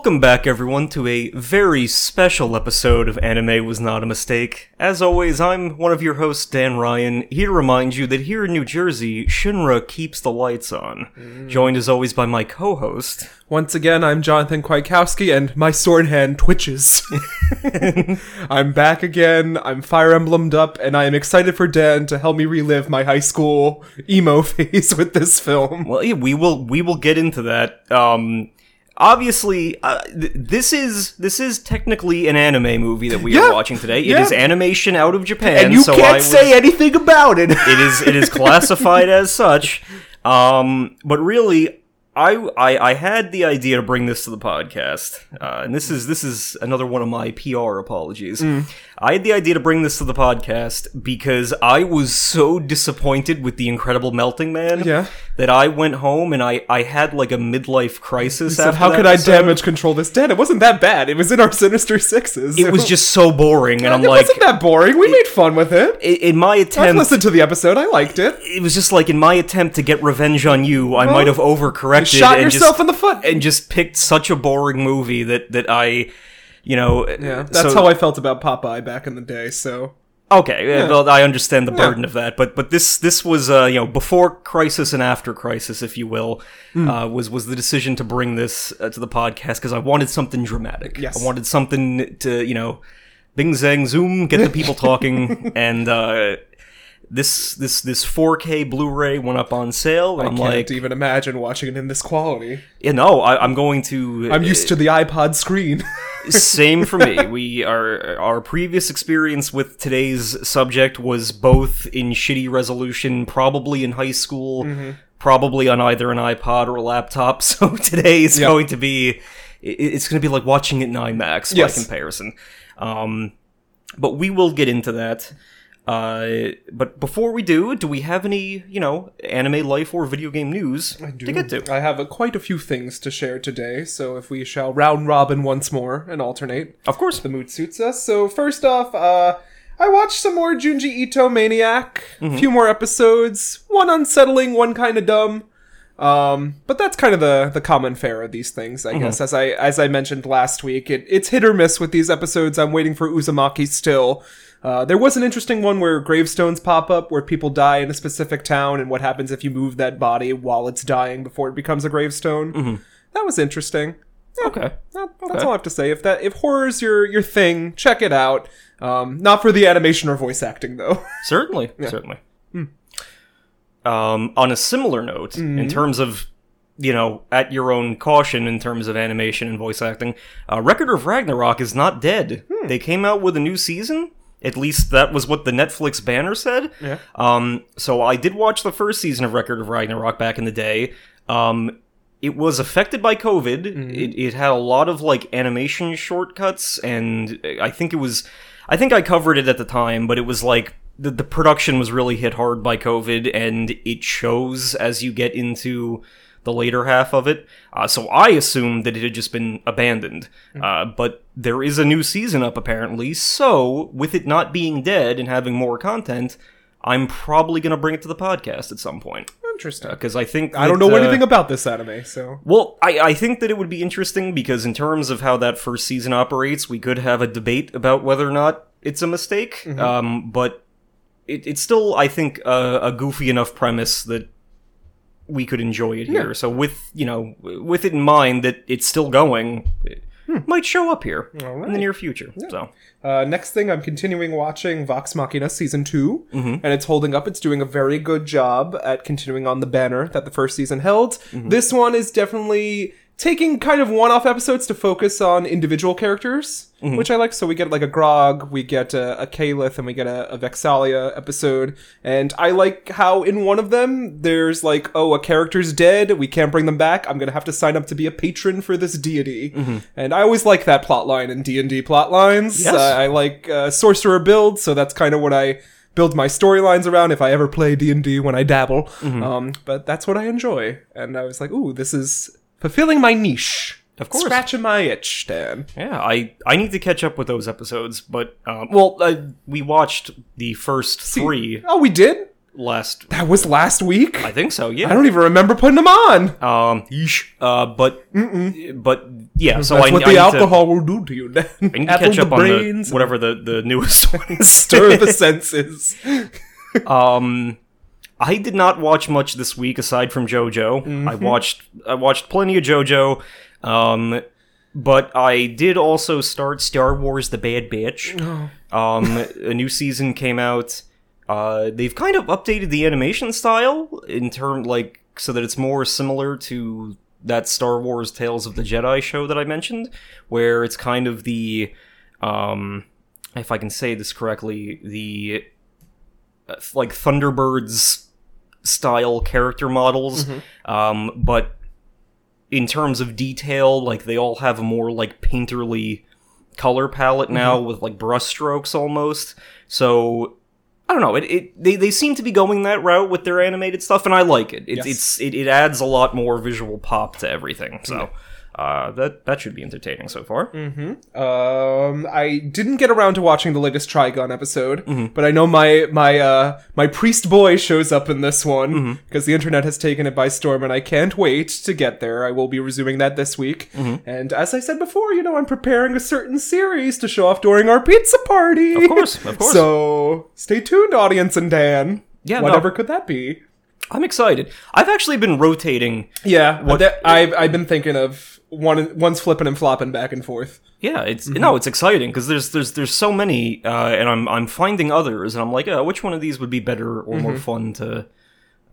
Welcome back, everyone, to a very special episode of Anime Was Not a Mistake. As always, I'm one of your hosts, Dan Ryan, here to remind you that here in New Jersey, Shinra keeps the lights on. Joined as always by my co host. Once again, I'm Jonathan Kwiatkowski, and my sword hand twitches. I'm back again, I'm Fire Emblemed up, and I am excited for Dan to help me relive my high school emo phase with this film. Well, yeah, we will we will get into that. Um, obviously, uh, th- this is this is technically an anime movie that we Yeah, are watching today. It yeah. is animation out of Japan, And you so can't I was- say anything about it! it is it is classified as such. Um, but really, I, I I had the idea to bring this to the podcast, uh, and this is this is another one of my PR apologies. I had the idea to bring this to the podcast because I was so disappointed with the Incredible Melting Man Yeah. that I went home and I I had like a midlife crisis. After how could I damage control this? Dan, it wasn't that bad. It was in our Sinister Sixes. It was just so boring, and I'm it like, wasn't that boring. We made fun with it. in my attempt listened to the episode. I liked it. it was just like in my attempt to get revenge on you, I might have overcorrected Shot and yourself just, in the foot. and just picked such a boring movie that that I, you know, yeah, that's so- how I felt about Popeye back in the day. So Okay, yeah. well, I understand the Yeah. burden of that, but but this this was uh, you know before crisis and after crisis, if you will, Hmm. uh, was was the decision to bring this uh, to the podcast because I wanted something dramatic. Yes. I wanted something to you know, bing zang zoom, get the people talking, and uh, this this this 4K Blu-ray went up on sale, and I I'm can't like, even imagine watching it in this quality. you know, I, I'm going to. I'm used to the iPod screen. Same for me. We are our previous experience with today's subject was both in shitty resolution, probably in high school, Mm-hmm. probably on either an iPod or a laptop. So today is Yep. going to be it's going to be like watching it in IMAX by comparison. Um, but we will get into that. Uh, but before we do, do we have any, you know, anime life or video game news to get to? I have uh, quite a few things to share today, so if we shall round robin once more and alternate, Of course. the mood suits us. So first off, uh, I watched some more Junji Ito Maniac. A few more episodes. One unsettling, one kind of dumb. Um, but that's kind of the the common fare of these things, I guess. As I as I mentioned last week, it, it's hit or miss with these episodes. I'm waiting for Uzumaki still. Uh, there was an interesting one where gravestones pop up, where people die in a specific town, and what happens if you move that body while it's dying before it becomes a gravestone. That was interesting. Okay. That- That's all I have to say. If that if horror's your your thing, check it out. Um, not for the animation or voice acting though. Certainly, certainly. Hmm. Um, on a similar note, Mm-hmm. in terms of you know, at your own caution in terms of animation and voice acting, uh, Record of Ragnarok is not dead. Hmm. They came out with a new season. At least that was what the Netflix banner said. Yeah. Um, so I did watch the first season of Record of Ragnarok back in the day. Um, it was affected by COVID. Mm-hmm. It, it had a lot of like animation shortcuts, and I think it was. I think I covered it at the time, but it was like the, the production was really hit hard by COVID, and it shows as you get into the later half of it. Uh, so I assumed that it had just been abandoned. Uh, but there is a new season up apparently, so with it not being dead and having more content, I'm probably going to bring it to the podcast at some point. Interesting. Because I think. I don't know uh, anything about this anime, so well, I, I think that it would be interesting because, in terms of how that first season operates, we could have a debate about whether or not it's a mistake. Mm-hmm. Um, but it, it's still, I think, a, a goofy enough premise that we could enjoy it here. Yeah. So, with you know, with it in mind that it's still going, might show up here in the Hmm. near future. So, Uh, next thing, I'm continuing watching Vox Machina season 2 Mm-hmm. and it's holding up. It's doing a very good job at continuing on the banner that the first season held. Mm-hmm. This one is definitely taking kind of one-off episodes to focus on individual characters, Mm-hmm. which I like. So we get like a Grog, we get a, a Keyleth, and we get a, a Vex'ahlia episode. And I like how in one of them there's like, oh, a character's dead, we can't bring them back. I'm gonna have to sign up to be a patron for this deity. And I always like that plot line in D and D plot lines. Yes. Uh, I like uh, sorcerer builds, so that's kind of what I build my storylines around if I ever play D and D when I dabble. Um, but that's what I enjoy, and I was like, ooh, this is fulfilling my niche. Of course. scratching my itch, Dan. Yeah, I I need to catch up with those episodes, but um, well, uh, we watched the first three. Oh, we did. last. That was last week. I think so. Yeah. I don't even remember putting them on. Um. yeesh. Uh. But. Mm-mm. But yeah. So That's I, what I the alcohol will do to you. Dan. To, I need to catch the up on the brains, whatever the the newest one is. stir the senses. Um, I did not watch much this week aside from JoJo. Mm-hmm. I watched I watched plenty of JoJo. Um, but I did also start Star Wars: The Bad Batch. Oh. Um, a new season came out. Uh, they've kind of updated the animation style in term like so that it's more similar to that Star Wars Tales of the Jedi show that I mentioned, where it's kind of the um, if I can say this correctly, the uh, like Thunderbirds style character models, um, but in terms of detail, like they all have a more like painterly color palette now with like brushstrokes almost. So I don't know. It, it they, they seem to be going that route with their animated stuff, and I like it. It's Yes. it's it, it adds a lot more visual pop to everything. So uh, that that should be entertaining so far. Um, I didn't get around to watching the latest Trigun episode, Mm-hmm. but I know my my uh my priest boy shows up in this one Mm-hmm. because the internet has taken it by storm, and I can't wait to get there. I will be resuming that this week, Mm-hmm. and as I said before, you know, I'm preparing a certain series to show off during our pizza party. Of course, of course. So stay tuned, audience and Dan. Yeah, no. whatever could that be? I'm excited. I've actually been rotating Yeah, What- I've I've been thinking of one one's flipping and flopping back and forth. Yeah, it's Mm-hmm. no, it's exciting because there's there's there's so many, uh, and I'm I'm finding others, and I'm like, uh, which one of these would be better or Mm-hmm. more fun to,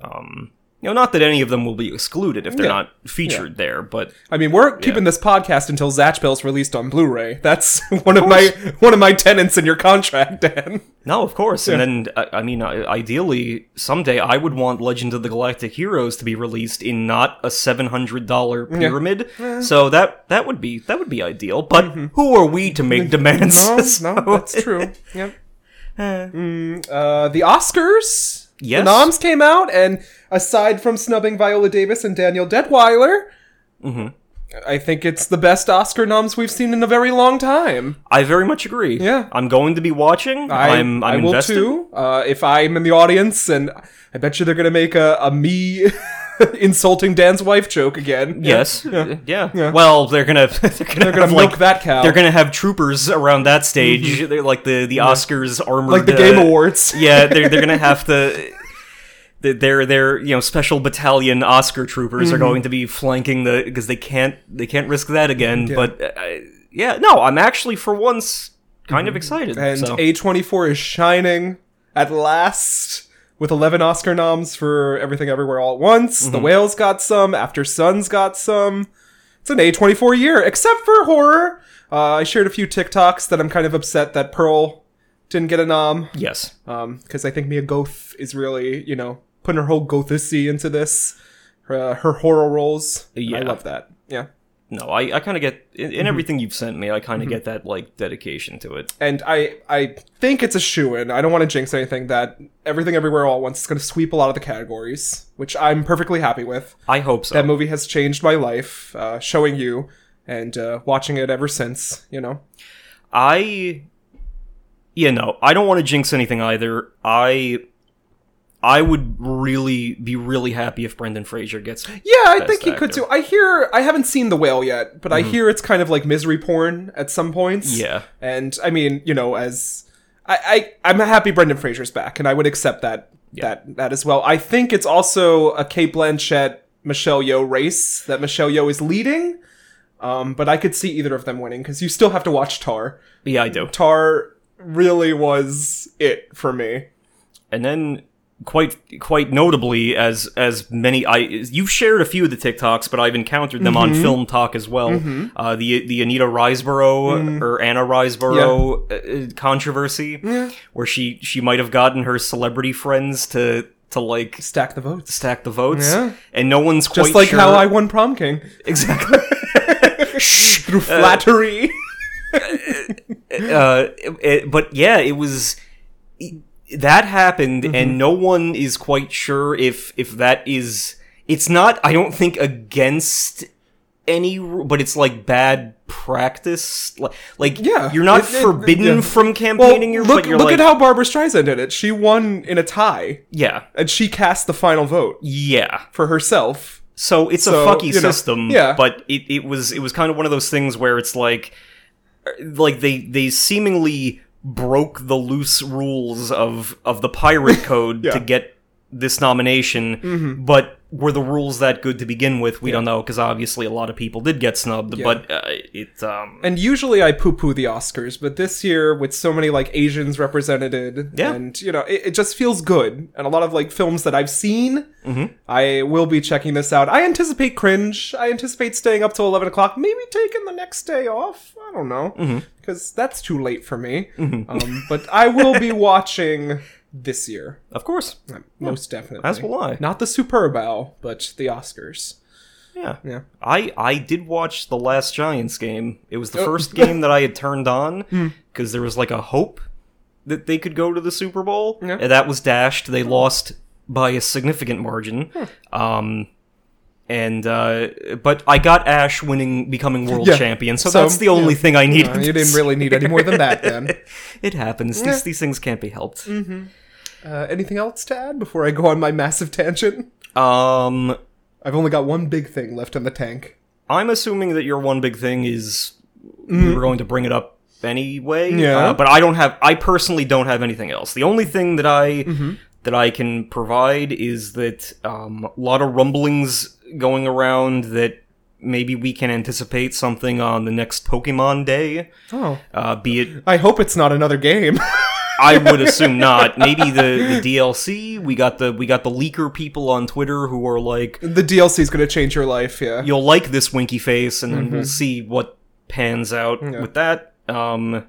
um, you know, not that any of them will be excluded if they're Yeah. not featured there, but I mean, we're keeping this podcast until Zatch Bell's released on Blu-ray. That's one of, my one of my tenants in your contract, Dan. no, of course. And then I, I mean, ideally, someday I would want Legend of the Galactic Heroes to be released in not a seven hundred dollar pyramid. So that that would be that would be ideal. But who are we to make demands? Mm-hmm. No, no, that's true. Yep. Mm, uh, the Oscars. Yes. The noms came out, and aside from snubbing Viola Davis and Danielle Deadwyler, Mm-hmm. I think it's the best Oscar noms we've seen in a very long time. I very much agree. Yeah. I'm going to be watching. I, am I'm I will invested. too. Uh, if I'm in the audience, and I bet you they're gonna make a, a me insulting Dan's wife joke again. Yes. Yeah. Yeah. Well, they're gonna they're gonna, They're gonna have, milk like, that cow. They're gonna have troopers around that stage. They're like the the Oscars armored like the uh, Game Awards. Yeah, they're they're gonna have to. th- Their their you know special battalion Oscar troopers Mm-hmm. are going to be flanking the because they can't they can't risk that again. But uh, yeah, no, I'm actually for once kind of excited. Mm-hmm. And so. A24 is shining at last with 11 Oscar noms for Everything Everywhere All at Once. Mm-hmm. The Whales got some. Aftersun's got some. It's an A24 year, except for horror. Uh, I shared a few TikToks that I'm kind of upset that Pearl didn't get a nom. yes, because I think Mia Goth is really, you know, putting her whole Gothacy into this. Her, her horror roles. Yeah. I love that. Yeah. No, I, I kind of get in, Mm-hmm. everything you've sent me. I kind of get that like dedication to it. And I, I think it's a shoe in. I don't want to jinx anything that Everything Everywhere All at Once is going to sweep a lot of the categories, which I'm perfectly happy with. I hope so. That movie has changed my life, uh, showing you and uh, watching it ever since, you know. I yeah, no, I don't want to jinx anything either. I I would really be really happy if Brendan Fraser gets Yeah, I think he could too. I hear I haven't seen The Whale yet, but I hear it's kind of like misery porn at some points. Yeah. And I mean, you know, as I, I I'm happy Brendan Fraser's back, and I would accept that that that as well. I think it's also a Cate Blanchett Michelle Yeoh race that Michelle Yeoh is leading. Um, but I could see either of them winning because you still have to watch Tar. Yeah, I do. Tar really was it for me. And then quite quite notably as as many I you've shared a few of the TikToks, but I've encountered them Mm-hmm. on Film Talk as well. Uh, the the Anita Riseborough or Anna Riseborough uh, controversy, where she she might have gotten her celebrity friends to to like Stack the votes. stack the votes, Yeah. and no one's quite Just like sure. how I won prom king exactly. Shh. through flattery. uh, it- but yeah, it was that happened, Mm-hmm. and no one is quite sure if if that is. It's not. I don't think against any, but it's like bad practice. Like, like Yeah, you're not it- it- forbidden yeah. from Well, campaigning your, look, look like, at how Barbra Streisand did it. She won in a tie, yeah, and she cast the final vote yeah. for herself. So it's So, a fucky you know, system, yeah. but it, it was it was kind of one of those things where it's like like they they seemingly broke the loose rules of of the pirate code Yeah. Mm-hmm. to get this nomination, but were the rules that good to begin with? We don't know because obviously a lot of people did get snubbed, but uh, it um And usually I poo poo the Oscars, but this year with so many like Asians represented, Yeah. and you know, it, it just feels good. And a lot of like films that I've seen, Mm-hmm. I will be checking this out. I anticipate cringe. I anticipate staying up till eleven o'clock, maybe taking the next day off. I don't know Mm-hmm. Because that's too late for me. Um, but I will be watching this year, of course, most definitely. as will I. Not the Super Bowl, but the Oscars. Yeah. Yeah. I I did watch the last Giants game. It was the Oh. first game that I had turned on Hmm. because there was like a hope that they could go to the Super Bowl. Yeah. And that was dashed. They lost by a significant margin. Hmm. Um and uh but I got Ash winning becoming world Yeah. champion. So, So, that's the only yeah. thing I needed. Uh, you didn't really need any more than that, then. it happens. These these things can't be helped. Uh, anything else to add before I go on my massive tangent? Um I've only got one big thing left in the tank. I'm assuming that your one big thing is we were going to bring it up anyway. Mm-hmm. Yeah. uh, but I don't have. I personally don't have anything else. The only thing that I Mm-hmm. that I can provide is that um, a lot of rumblings going around that maybe we can anticipate something on the next Pokemon Day. Oh. Uh, be it, I hope it's not another game. I would assume not. Maybe the, the DLC. We got the we got the leaker people on Twitter who are like, the DLC is going to change your life, yeah. you'll like this winky face and then Mm-hmm. we'll see what pans out with that um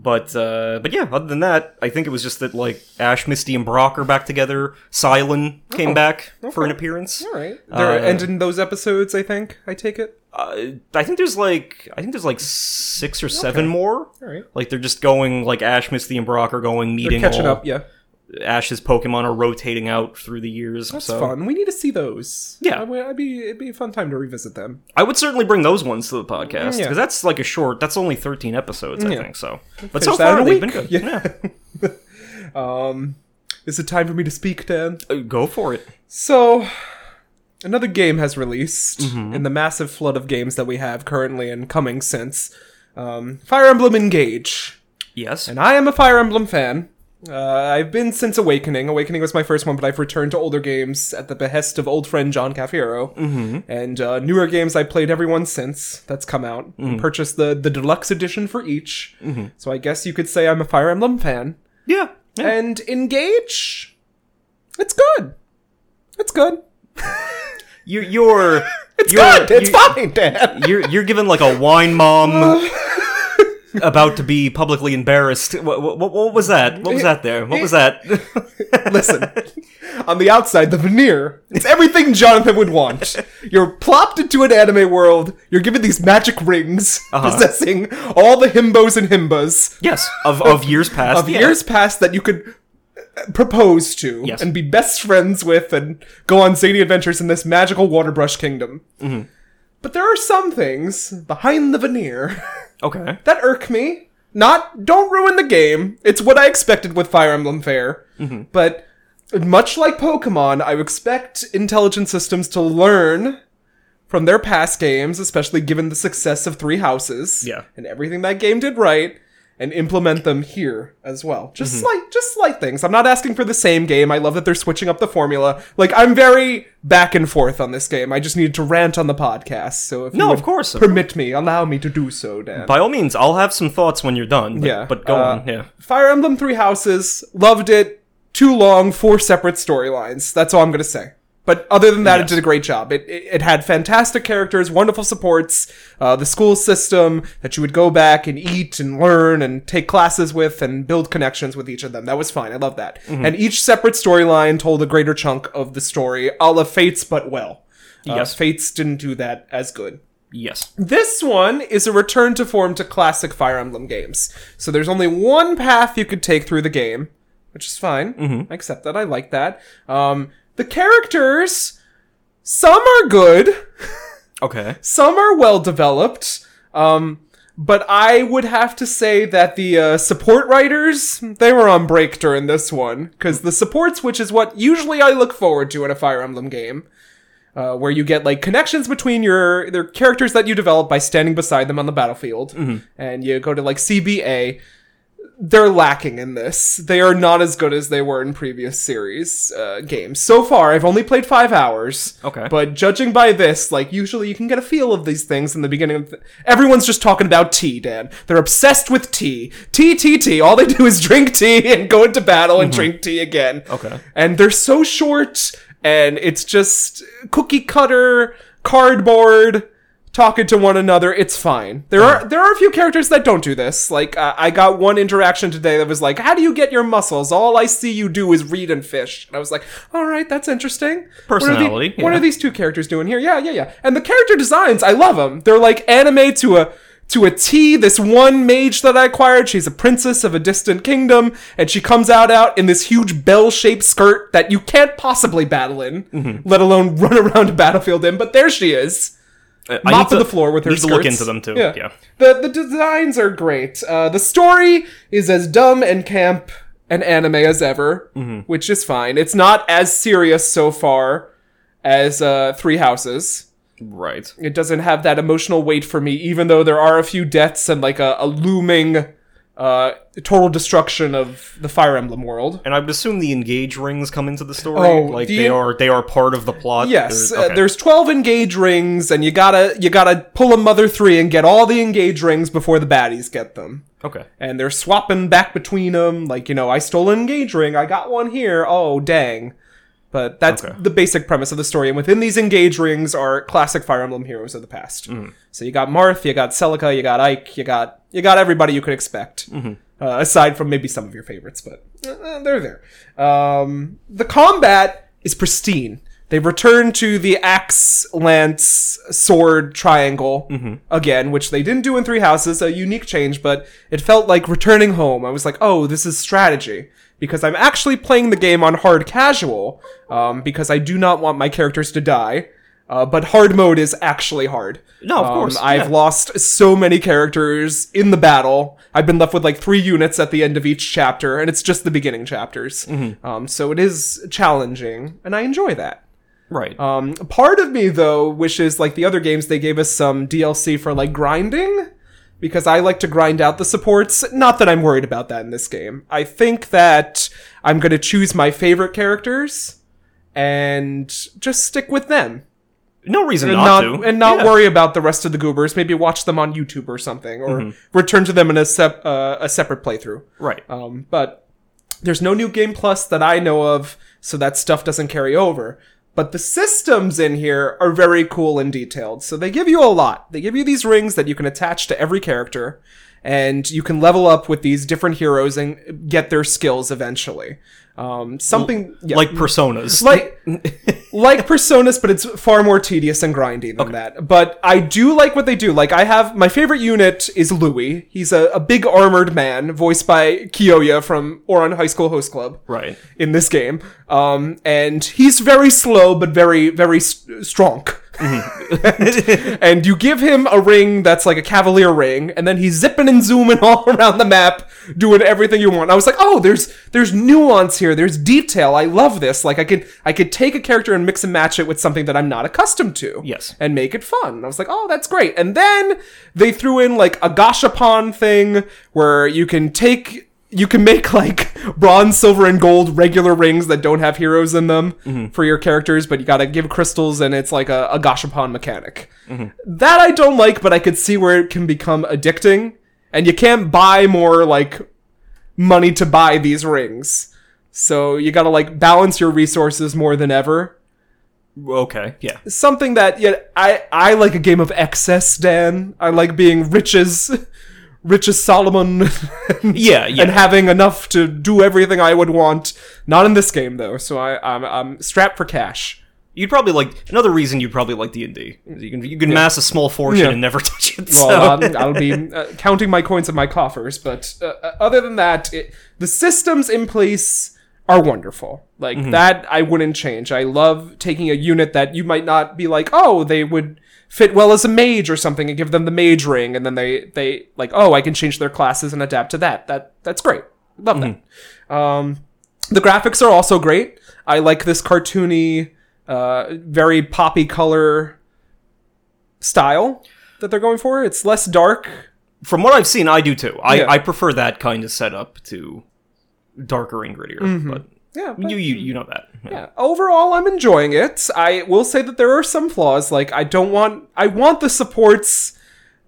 but uh but yeah other than that i think it was just that like ash misty and brock are back together Cylon came back for an appearance All right. They're Uh, ending those episodes, I think. I take it. uh, i think there's like i think there's like six or seven more All right. like they're just going like ash misty and brock are going They're meeting catching all up, yeah. Ash's pokemon are rotating out through the years That's so fun. We need to see those. Yeah. I would- I'd be, it'd be a fun time to revisit them. i would certainly bring those ones to the podcast because Yeah. that's like a short that's only 13 episodes i think so but Finish so far they've been good Yeah. Um, is it time for me to speak, Dan? Uh, Go for it. So, another game has released Mm-hmm. in the massive flood of games that we have currently and coming since. Um, Fire Emblem Engage. Yes. And I am a Fire Emblem fan. Uh, I've been since Awakening. Awakening was my first one, but I've returned to older games at the behest of old friend John Cafiero. Mm-hmm. And uh, newer games I played every one since that's come out. And purchased the, the deluxe edition for each. Mm-hmm. So I guess you could say I'm a Fire Emblem fan. yeah. yeah. And Engage, it's good. It's good. You, you're. It's you're, good. It's you- fine, Dan. You're you're given like a wine mom about to be publicly embarrassed. What, what, what was that? What was that there? What was that? Listen, on the outside, the veneer, it's everything Jonathan would want. You're plopped into an anime world, you're given these magic rings, Uh-huh. possessing all the himbos and himbas yes, of of years past. of yeah. years past that you could uh, propose to Yes. and be best friends with and go on zany adventures in this magical waterbrush kingdom. Mm-hmm. But there are some things behind the veneer Okay. that irk me. Not, don't ruin the game. It's what I expected with Fire Emblem Fair. Mm-hmm. But much like Pokemon, I expect intelligent systems to learn from their past games, especially given the success of Three Houses. Yeah. And everything that game did right. And implement them here as well. Just Mm-hmm. slight, just slight things. I'm not asking for the same game. I love that they're switching up the formula. Like I'm very back and forth on this game. I just needed to rant on the podcast. So if No, of course. permit me, allow me to do so, Dan. By all means, I'll have some thoughts when you're done. But, Yeah, But go uh, on. Yeah. Fire Emblem Three Houses, loved it. Too long, four separate storylines. That's all I'm gonna say. But other than that, Yes. it did a great job. It, it, it had fantastic characters, wonderful supports, uh, the school system that you would go back and eat and learn and take classes with and build connections with each of them. That was fine. I love that. Mm-hmm. And each separate storyline told a greater chunk of the story, a la Fates, but well. Uh, Yes. Fates didn't do that as good. Yes. This one is a return to form to classic Fire Emblem games. So there's only one path you could take through the game, which is fine. Mm-hmm. I accept that. I like that. Um, the characters, some are good, Okay. Some are well developed. Um, but I would have to say that the uh, support writers they were on break during this one because the supports, which is what usually I look forward to in a Fire Emblem game, uh, where you get like connections between your their characters that you develop by standing beside them on the battlefield, and you go to like CBA. They're lacking in this. They are not as good as they were in previous series uh, games. So far, I've only played five hours. Okay. But judging by this, like usually you can get a feel of these things in the beginning. Of th- Everyone's just talking about tea, Dan. They're obsessed with tea. Tea, tea, tea. All they do is drink tea and go into battle and drink tea again. Okay. And they're so short, and it's just cookie cutter, cardboard, talking to one another. It's fine. There are there are a few characters that don't do this. Like uh, I got one interaction today that was like, "How do you get your muscles? All I see you do is read and fish." And I was like, "All right, that's interesting." What are the- Personality, What are, these two characters doing here? Yeah, yeah, yeah. And the character designs, I love them. They're like anime to a to a T. This one mage that I acquired, she's a princess of a distant kingdom, and she comes out out in this huge bell-shaped skirt that you can't possibly battle in, Mm-hmm. let alone run around a battlefield in. But there she is Uh, I mop to the floor with her Need to look into them too. Yeah. Yeah. The the designs are great. Uh, the story is as dumb and camp and anime as ever, Mm-hmm. which is fine. It's not as serious so far as uh, Three Houses. Right. It doesn't have that emotional weight for me, even though there are a few deaths and like a, a looming uh, total destruction of the Fire Emblem world. And I would assume the engage rings come into the story. Oh, like the- they are they are part of the plot. Yes, They're- uh, there's 12 engage rings, and you gotta you gotta pull a mother three and get all the engage rings before the baddies get them. okay. and they're swapping back between them. Like, you know, I stole an engage ring. I got one here. Oh, dang. But that's Okay. the basic premise of the story. And within these engage rings are classic Fire Emblem heroes of the past. So you got Marth, you got Celica, you got Ike, you got you got everybody you could expect. Uh, aside from maybe some of your favorites, but uh, they're there. Um, the combat is pristine. They've returned to the axe, lance, sword triangle again, which they didn't do in Three Houses, a unique change, but it felt like returning home. I was like, oh, this is strategy. Because I'm actually playing the game on hard casual, um, because I do not want my characters to die. Uh, but hard mode is actually hard. No, of Um, course, I've lost so many characters in the battle. I've been left with like three units at the end of each chapter, and it's just the beginning chapters. Mm-hmm. Um, so it is challenging, and I enjoy that. Right. Um, part of me though wishes, like the other games, they gave us some DLC for like grinding, because I like to grind out the supports. Not that I'm worried about that in this game. I think that I'm gonna choose my favorite characters and just stick with them no reason and not, not, to. and not Yeah. worry about the rest of the goobers. Maybe watch them on YouTube or something, or Mm-hmm. return to them in a sep- uh, a separate playthrough. Right. Um, but there's no new game plus that I know of, so that stuff doesn't carry over. But the systems in here are very cool and detailed. So they give you a lot. They give you these rings that you can attach to every character, and you can level up with these different heroes and get their skills eventually. Um, something yeah. Like personas. like like personas but it's far more tedious and grindy than that. But i do like what they do. Like i have my favorite unit is louis. He's a, a big armored man voiced by Kyoya from Ouran high school host club right. in this game. Um and he's very slow but very very s- strong and you give him a ring that's like a cavalier ring and then he's zipping and zooming all around the map doing everything you want. I was like oh there's there's nuance here. There's detail. I love this. Like i could i could take a character and mix and match it with something that i'm not accustomed to Yes. and make it fun. And i was like oh that's great. And then they threw in like a gashapon thing where you can take you can make like bronze, silver, and gold regular rings that don't have heroes in them mm-hmm. for your characters, but you gotta give crystals and it's like a, a gashapon mechanic. Mm-hmm. That I don't like, but I could see where it can become addicting. And you can't buy more like money to buy these rings. So you gotta like balance your resources more than ever. Okay. Yeah. Something that yeah, I I like a game of excess, Dan. I like being rich as rich as Solomon. Yeah. Yeah. and having enough to do everything I would want. Not in this game though, so I, I'm I'm strapped for cash. You'd probably like another reason you'd probably like D and D. You can you can mass a small fortune Yeah. and never touch it. Well, so- I'll, I'll be uh, counting my coins in my coffers, but uh, uh, other than that, it, the systems in place are wonderful. Like that, I wouldn't change. I love taking a unit that you might not be like, oh, they would fit well as a mage or something and give them the mage ring and then they they like oh I can change their classes and adapt to that. That that's great. Love that. Um, the graphics are also great. I like this cartoony, uh, very poppy color style that they're going for. It's less dark. From what I've seen, I do too. I, Yeah. I prefer that kind of setup to darker and grittier. But Yeah, but- you you you mm. know that. yeah. Overall, I'm enjoying it. I will say that there are some flaws. Like I don't want. I want the supports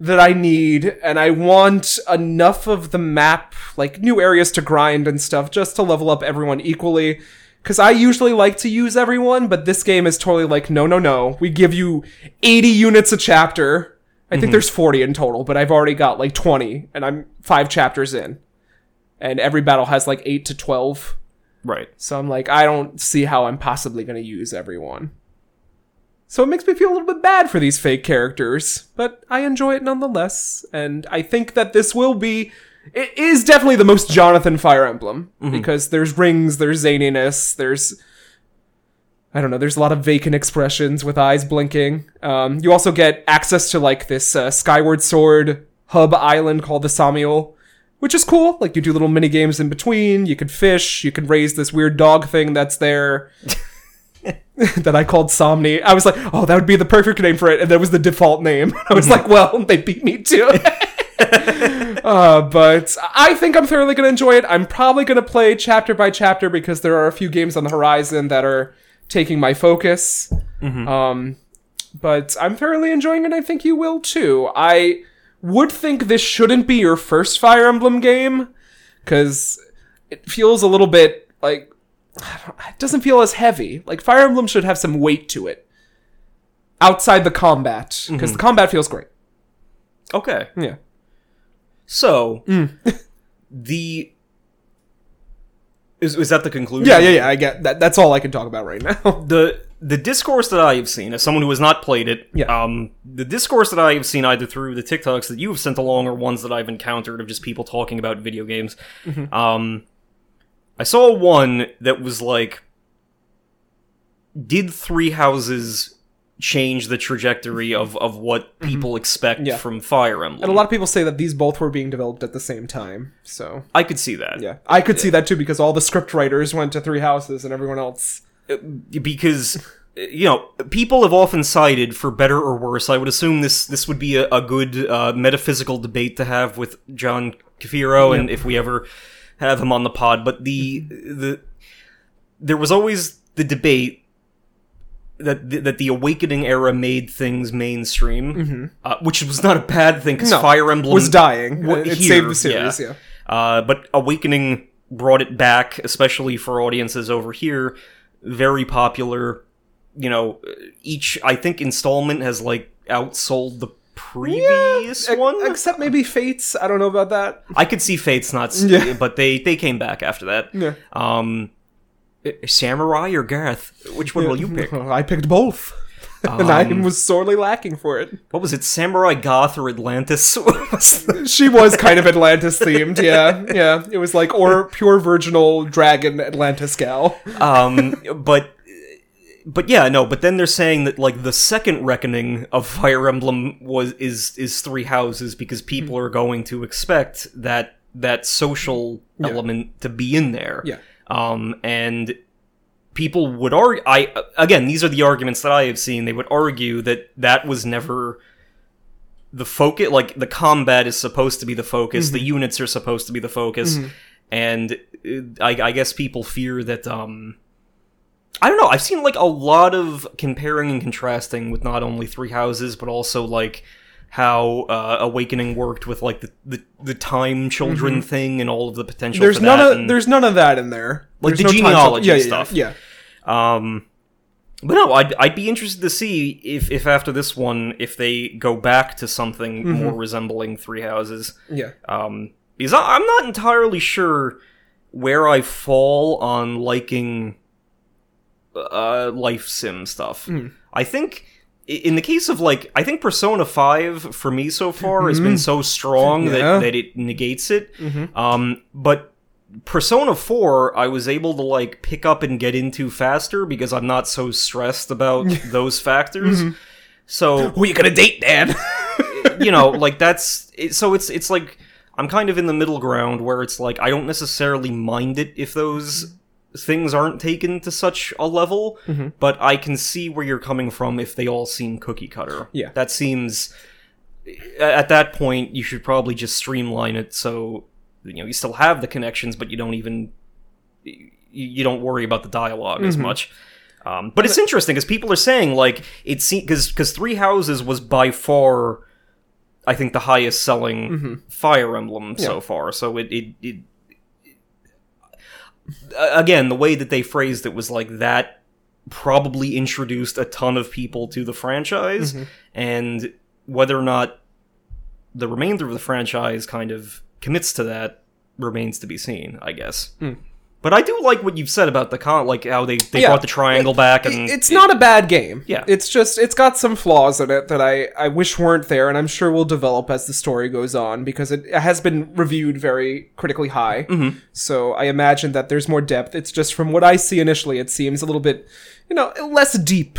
that I need, and I want enough of the map, like new areas to grind and stuff, just to level up everyone equally. Because I usually like to use everyone, but this game is totally like, no, no, no. We give you 80 units a chapter. I think mm-hmm. there's 40 in total, but I've already got like 20, and I'm five chapters in. And every battle has like 8 to 12. Right. So I'm like, I don't see how I'm possibly going to use everyone. So it makes me feel a little bit bad for these fake characters, but I enjoy it nonetheless. And I think that this will be. It is definitely the most Jonathan Fire Emblem because there's rings, there's zaniness, there's. I don't know. There's a lot of vacant expressions with eyes blinking. Um, you also get access to like this uh, Skyward Sword hub island called the Somniel, which is cool. Like you do little mini games in between. You could fish. You could raise this weird dog thing that's there. that I called Sommie. I was like, oh, that would be the perfect name for it, and that was the default name. I was like, well, they beat me to it. uh, but I think I'm thoroughly going to enjoy it. I'm probably going to play chapter by chapter because there are a few games on the horizon that are taking my focus. Um, but I'm thoroughly enjoying it. I think you will too. I would think this shouldn't be your first Fire Emblem game because it feels a little bit like it doesn't feel as heavy. Like Fire Emblem should have some weight to it outside the combat because the combat feels great. Okay. Yeah. So Mm. the is is that the conclusion? Yeah, yeah, yeah. I get that. That's all I can talk about right now. the the discourse that I have seen, as someone who has not played it, Yeah. um, the discourse that I have seen either through the TikToks that you have sent along or ones that I've encountered of just people talking about video games, Mm-hmm. um, I saw one that was like, did Three Houses change the trajectory of of what people expect Mm-hmm. Yeah. from Fire Emblem? and a lot of people say that these both were being developed at the same time. So I could see that. yeah, I could see that too because all the script writers went to Three Houses and everyone else. Because you know people have often cited for better or worse i would assume this this would be a, a good uh, metaphysical debate to have with john Cafiero, and if we ever have him on the pod but the the there was always the debate that the, that the awakening era made things mainstream uh, which was not a bad thing because No, fire emblem Was dying. What- it here, saved the series. Yeah. uh, but Awakening brought it back, especially for audiences over here. Very popular. You know, each I think installment has like outsold the previous Ex- one. Except maybe Fates. I don't know about that. I could see Fates not, Yeah. but they they came back after that. Yeah. Um, uh, Samurai or Gareth? Which one will you pick? I picked both. And I was sorely lacking for it. What was it? Samurai Goth or Atlantis? She was kind of Atlantis themed, yeah. Yeah. It was like or pure virginal dragon Atlantis gal. um, but but yeah, no. But then they're saying that like the second reckoning of Fire Emblem was is is three houses because people Hmm. are going to expect that that social element to be in there. Yeah. Um, and people would argue. I again, these are the arguments that I have seen. They would argue that that was never the focus. Like the combat is supposed to be the focus. Mm-hmm. The units are supposed to be the focus, and uh, I, I guess people fear that. Um, I don't know. I've seen like a lot of comparing and contrasting with not only Three Houses, but also like how uh, Awakening worked with like the the, the time children thing and all of the potential. Mm-hmm. There's none of and- there's none of that in there. Like There's the no genealogy yeah, yeah, stuff. Yeah. Um, but no, I'd, I'd be interested to see if, if after this one, if they go back to something Mm-hmm. more resembling Three Houses. Yeah. Um, because I, I'm not entirely sure where I fall on liking uh, life sim stuff. Hmm. I think in the case of like, I think Persona Five for me so far has been so strong Mm-hmm. Yeah. Mm-hmm. that that it negates it. Um, but Persona 4, I was able to like pick up and get into faster because I'm not so stressed about those factors. Mm-hmm. So Who are you gonna date, Dan? you know, like that's it, so it's it's like I'm kind of in the middle ground where it's like I don't necessarily mind it if those things aren't taken to such a level, Mm-hmm. but I can see where you're coming from if they all seem cookie cutter. Yeah. that seems at that point you should probably just streamline it so you know you still have the connections, but you don't even you, don't worry about the dialog as much. Um, but it's interesting because people are saying like it seems because because Three Houses was by far, I think, the highest selling Fire Emblem so far. So it it, it again the way that they phrased it was like that probably introduced a ton of people to the franchise, mm-hmm. and whether or not the remainder of the franchise kind of commits to that remains to be seen. I guess. Hmm. But I do like what you've said about the con, like how they, they Yeah. brought the triangle back, and it's not a bad game. Yeah. It's just it's got some flaws in it that I I wish weren't there, and I'm sure will develop as the story goes on because it has been reviewed very critically high. Mm-hmm. So I imagine that there's more depth. It's just from what I see initially, it seems a little bit, you know, less deep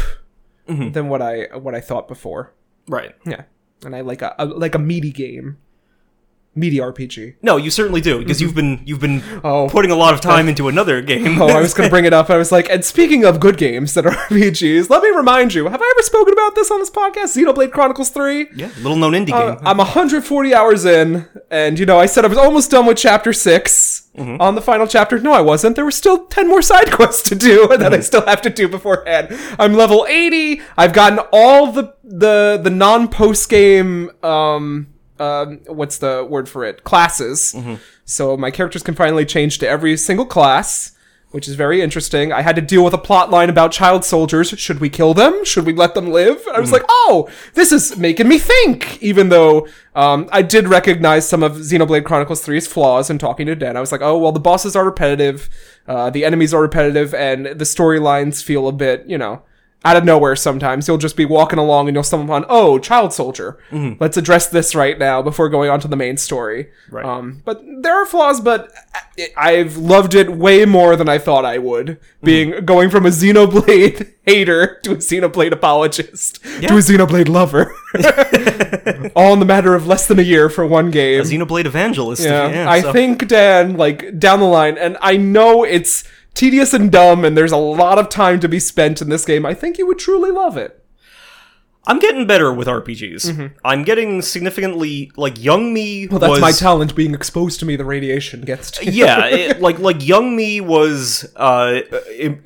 than what I what I thought before. right. Yeah, and I like a, a like a meaty game, meaty RPG. No, you certainly do because you've been you've been Oh. putting a lot of time into another game. Oh, I was going to bring it up. I was like, and speaking of good games that are RPGs, let me remind you: Have I ever spoken about this on this podcast? Xenoblade Chronicles Three. yeah, little known indie Uh, game. I'm 140 hours in, and you know, I said I was almost done with chapter 6 on the final chapter. No, I wasn't. There were still 10 more side quests to do that I still have to do beforehand. I'm level 80. I've gotten all the the the non post game um um what's the word for it classes. So my characters can finally change to every single class. Which is very interesting. I had to deal with a plot line about child soldiers. Should we kill them? Should we let them live? I was like, oh, this is making me think. Even though um, I did recognize some of Xenoblade Chronicles 3's flaws in talking to Dan. I was like, oh, well, the bosses are repetitive, uh, the enemies are repetitive, and the storylines feel a bit, you know, out of nowhere sometimes. You'll just be walking along and you'll stumble upon, oh, child soldier. Let's address this right now before going on to the main story. Right. Um, but there are flaws, but I've loved it way more than I thought I would. Being going from a Xenoblade hater to a Xenoblade apologist to a Xenoblade lover, all in the matter of less than a year for one game. a Xenoblade Evangelist. Yeah, Yeah, I so- think Dan, like down the line, and I know it's tedious and dumb, and there's a lot of time to be spent in this game. I think you would truly love it. I'm getting better with RPGs. I'm getting significantly like young me. Mm-hmm. Well, that's was, my talent. Being exposed to me, the radiation gets to yeah, it, like like young me was uh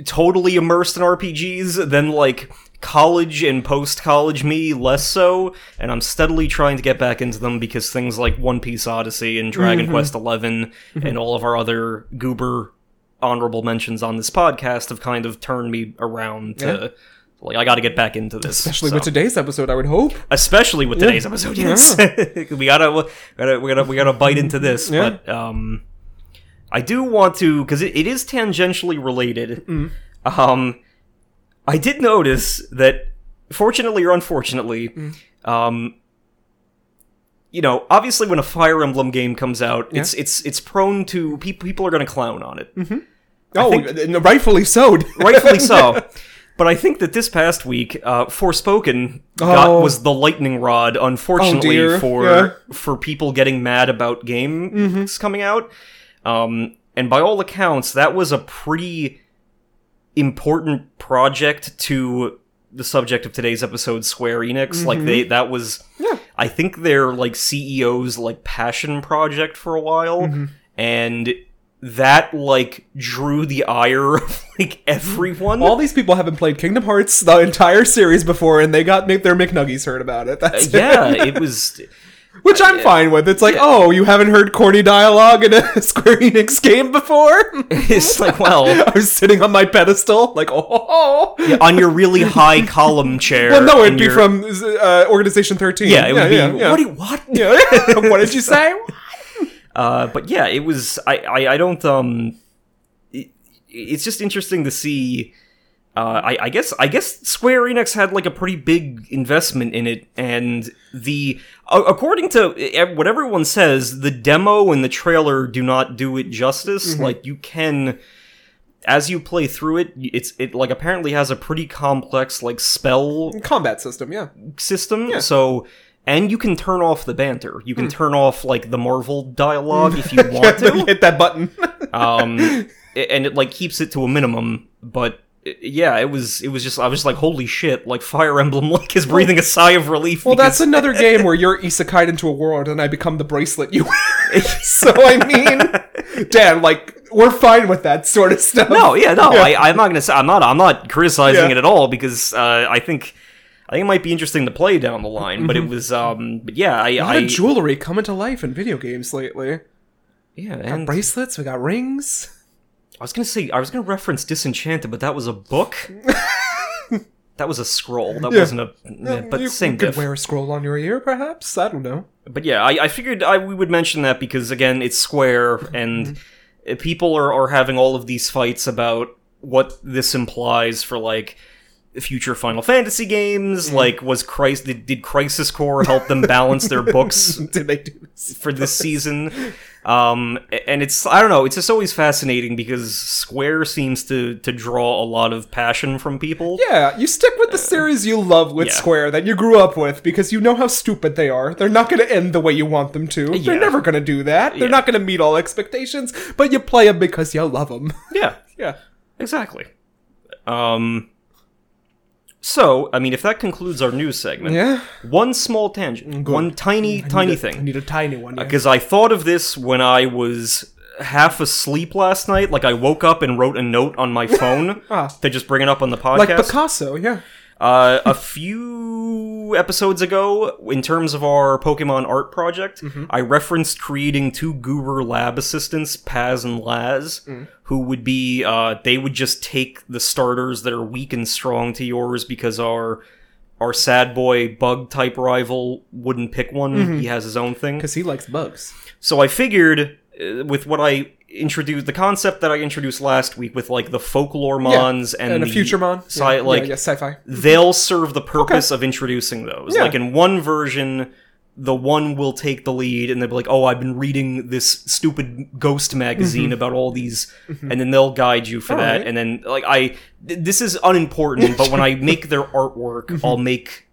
totally immersed in RPGs. Then like college and post college me less so, and I'm steadily trying to get back into them because things like One Piece Odyssey and Dragon Mm-hmm. Quest Eleven and all of our other goober honorable mentions on this podcast have kind of turned me around to. Like I got to get back into this, Especially so. with today's episode, I would hope. especially with today's episode. Yes, we gotta, we gotta, we gotta, we gotta bite into this. Yeah. But um, I do want to because it, it is tangentially related. Mm. Um, I did notice that, fortunately or unfortunately, Mm. um, you know, obviously when a Fire Emblem game comes out, it's it's it's prone to people. People are going to clown on it, Oh, think- rightfully so. rightfully so. But I think that this past week, uh, Forspoken got, Oh. was the lightning rod, unfortunately, dear. for Yeah. for people getting mad about games coming out. Um, and by all accounts, that was a pretty important project to the subject of today's episode, Square Enix. Like they, that was, Yeah. I think their like CEO's like passion project for a while, Mm-hmm. and that like drew the ire of like everyone. All these people haven't played Kingdom Hearts the entire series before, and they got their McNuggies heard about it. That's yeah, it was. Which I'm fine with. It's like, oh, you haven't heard corny dialogue in a Square Enix game before? It's like, well, I was sitting on my pedestal, like, oh. on your really high column chair. Well, no, it'd be your- from uh, Organization 13. Yeah, it would be. Yeah, yeah. What? Do you, what? Yeah. what did you say? Uh, but yeah, it was. I. I, I don't. Um. It, it's just interesting to see. Uh, I, I guess. I guess Square Enix had like a pretty big investment in it, and the according to what everyone says, the demo and the trailer do not do it justice. Like you can. as you play through it, it's it like apparently has a pretty complex like spell Combat system, yeah. system. Yeah. So and you can turn off the banter. You Hmm. can turn off like the Marvel dialogue if you want to. Hit that button. um and it like keeps it to a minimum but yeah it was it was just i was just like holy shit like fire emblem like is breathing a sigh of relief well, that's another game where you're isekai'd into a world and I become the bracelet you wear. so, I mean, Dan, like, we're fine with that sort of stuff. no yeah no I, i'm not gonna say i'm not i'm not criticizing Yeah. it at all because uh, i think i think it might be interesting to play down the line but it was um but yeah i Mm-hmm. Lot i of jewelry coming to life in video games lately. yeah and Bracelets, we got rings. I was gonna say i was gonna reference disenchanted but that was a book that was a scroll that wasn't a yeah, but you, same you could diff. wear a scroll on your ear, perhaps? I don't know. but yeah, I, I figured I, we would mention that because again, it's Square, and uh, people are, are having all of these fights about what this implies for like future Final Fantasy games. Like, was Christ did, did Crisis Core help them balance their books Did they do this? for this season? Um, and it's I don't know, it's just always fascinating because Square seems to to draw a lot of passion from people. Yeah, you stick with the series you love with yeah. Square that you grew up with because you know how stupid they are. They're not going to end the way you want them to. Yeah. They're never going to do that. They're Yeah. not going to meet all expectations, but you play them because you love them. yeah. yeah. Exactly. Um. So, I mean, if that concludes our news segment, Yeah. one small tangent, one tiny, tiny a- I thing, need a tiny one. Yeah. because I thought of this when I was half asleep last night. Like, I woke up and wrote a note on my phone Ah. to just bring it up on the podcast. like. Picasso, yeah. Uh, a few episodes ago, in terms of our Pokemon art project, Mm-hmm. I referenced creating two Goober lab assistants, Paz and Laz, Mm. who would be, uh, they would just take the starters that are weak and strong to yours because our, our sad boy bug type rival wouldn't pick one. Mm-hmm. He has his own thing. Because he likes bugs. So I figured, uh, with what I introduced, the concept that I introduced last week with like the folklore mons and, And, a the future mon. sci- yeah, like yeah, yeah, sci-fi. they'll serve the purpose of introducing those. Yeah. Like in one version, the one will take the lead and they'll be like, "Oh, I've been reading this stupid ghost magazine mm-hmm. about all these," mm-hmm. and then they'll guide you for that. Alright. And then like I, th- this is unimportant, but when I make their artwork, mm-hmm. I'll make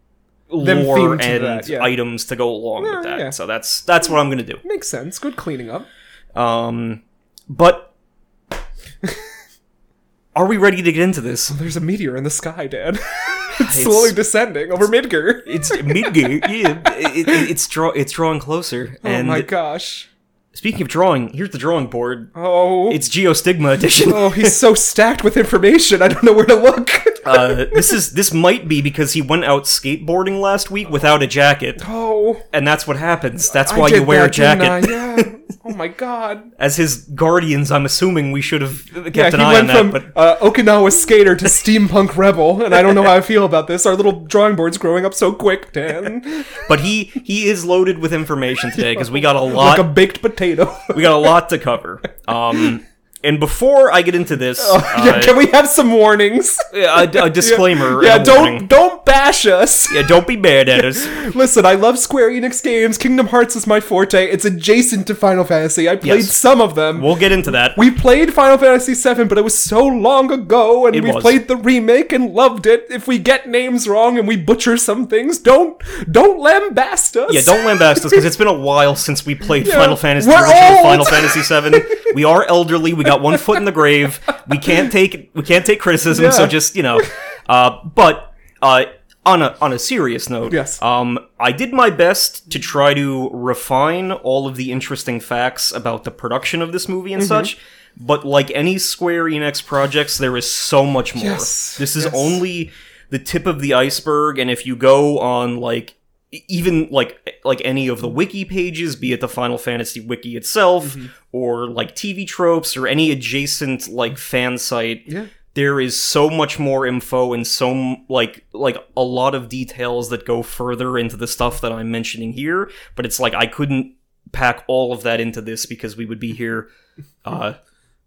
Them lore and that, yeah. items to go along with that. yeah. So that's that's what I'm gonna do. Makes sense. Good cleaning up. Um, but. Are we ready to get into this? There's a meteor in the sky, Dad. it's slowly descending over Midgar. It's Midgate. Yeah, it, it, it's draw. It's drawing closer. oh my gosh. speaking of drawing, here's the drawing board. Oh. It's Geostigma edition. oh, he's so stacked with information. I don't know where to look. Uh, this is this might be because he went out skateboarding last week without a jacket, oh. and that's what happens. That's why you wear a that, didn't jacket. Yeah. Oh my god. As his guardians, I'm assuming we should have kept Yeah, an eye on that. from But uh, Okinawa skater to steampunk rebel, and I don't know how I feel about this. Our little drawing board's growing up so quick, Dan. but he he is loaded with information today because we got a like lot. a baked potato. we got a lot to cover. Um, and before I get into this, yeah, uh, can we have some warnings? a, a disclaimer. yeah, and a don't warning. don't bash us. Yeah, don't be mad at us. Listen, I love Square Enix games. Kingdom Hearts is my forte. It's adjacent to Final Fantasy. I played Yes. some of them. We'll get into that. we played Final Fantasy VII, but it was so long ago, and It we was. played the remake and loved it. If we get names wrong and we butcher some things, don't don't lambast us. yeah, don't lambast us because it's been a while since we played Yeah. Final Fantasy, We're old. Final Fantasy VII. We are elderly. We got one foot in the grave. We can't take we can't take criticism. So just you know, uh, but uh, on a on a serious note, Yes. Um, I did my best to try to refine all of the interesting facts about the production of this movie Mm-hmm. and such. But like any Square Enix projects, there is so much more. Yes, This is yes. only the tip of the iceberg, and if you go on like even like like any of the wiki pages, be it the Final Fantasy wiki itself, Mm-hmm. or like TV tropes, or any adjacent like fan site, Yeah. there is so much more info and so like like a lot of details that go further into the stuff that I'm mentioning here. But it's like I couldn't pack all of that into this because we would be here uh,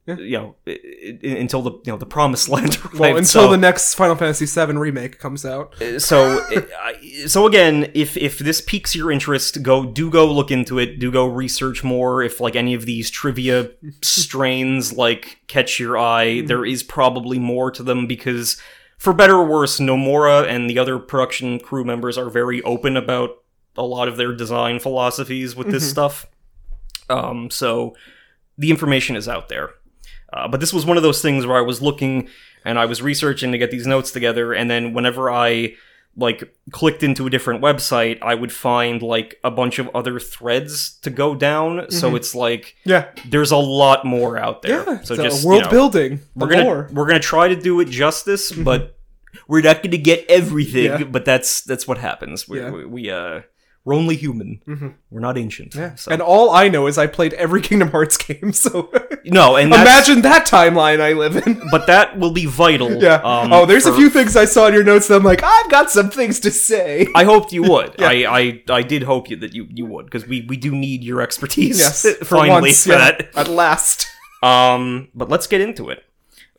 you know i- i- until the you know the promised land arrived. Well, until so, the next Final Fantasy VII remake comes out. so I- so again, if if this piques your interest, go do go look into it. Do go research more. If like any of these trivia strains like catch your eye, Hmm. there is probably more to them because, for better or worse, Nomura and the other production crew members are very open about a lot of their design philosophies with Mm-hmm. this stuff. Um, so the information is out there. Uh, but this was one of those things where I was looking and I was researching to get these notes together, and then whenever I like clicked into a different website, I would find like a bunch of other threads to go down. So it's like Yeah, there's a lot more out there. yeah. so just you world know, building. we're gonna lore. we're gonna try to do it justice, but we're not gonna get everything. Yeah. But that's that's what happens. We Yeah. we, we uh we're only human. We're not ancient. Yeah. So. And all I know is I played every Kingdom Hearts game, so no, and imagine that timeline I live in. but that will be vital. Yeah. Um, oh, there's a few things I saw in your notes that I'm like, I've got some things to say. I hoped you would. I, I I did hope you that you you would because we we do need your expertise. yes, for finally once, for yeah, that. at last. Um, but let's get into it.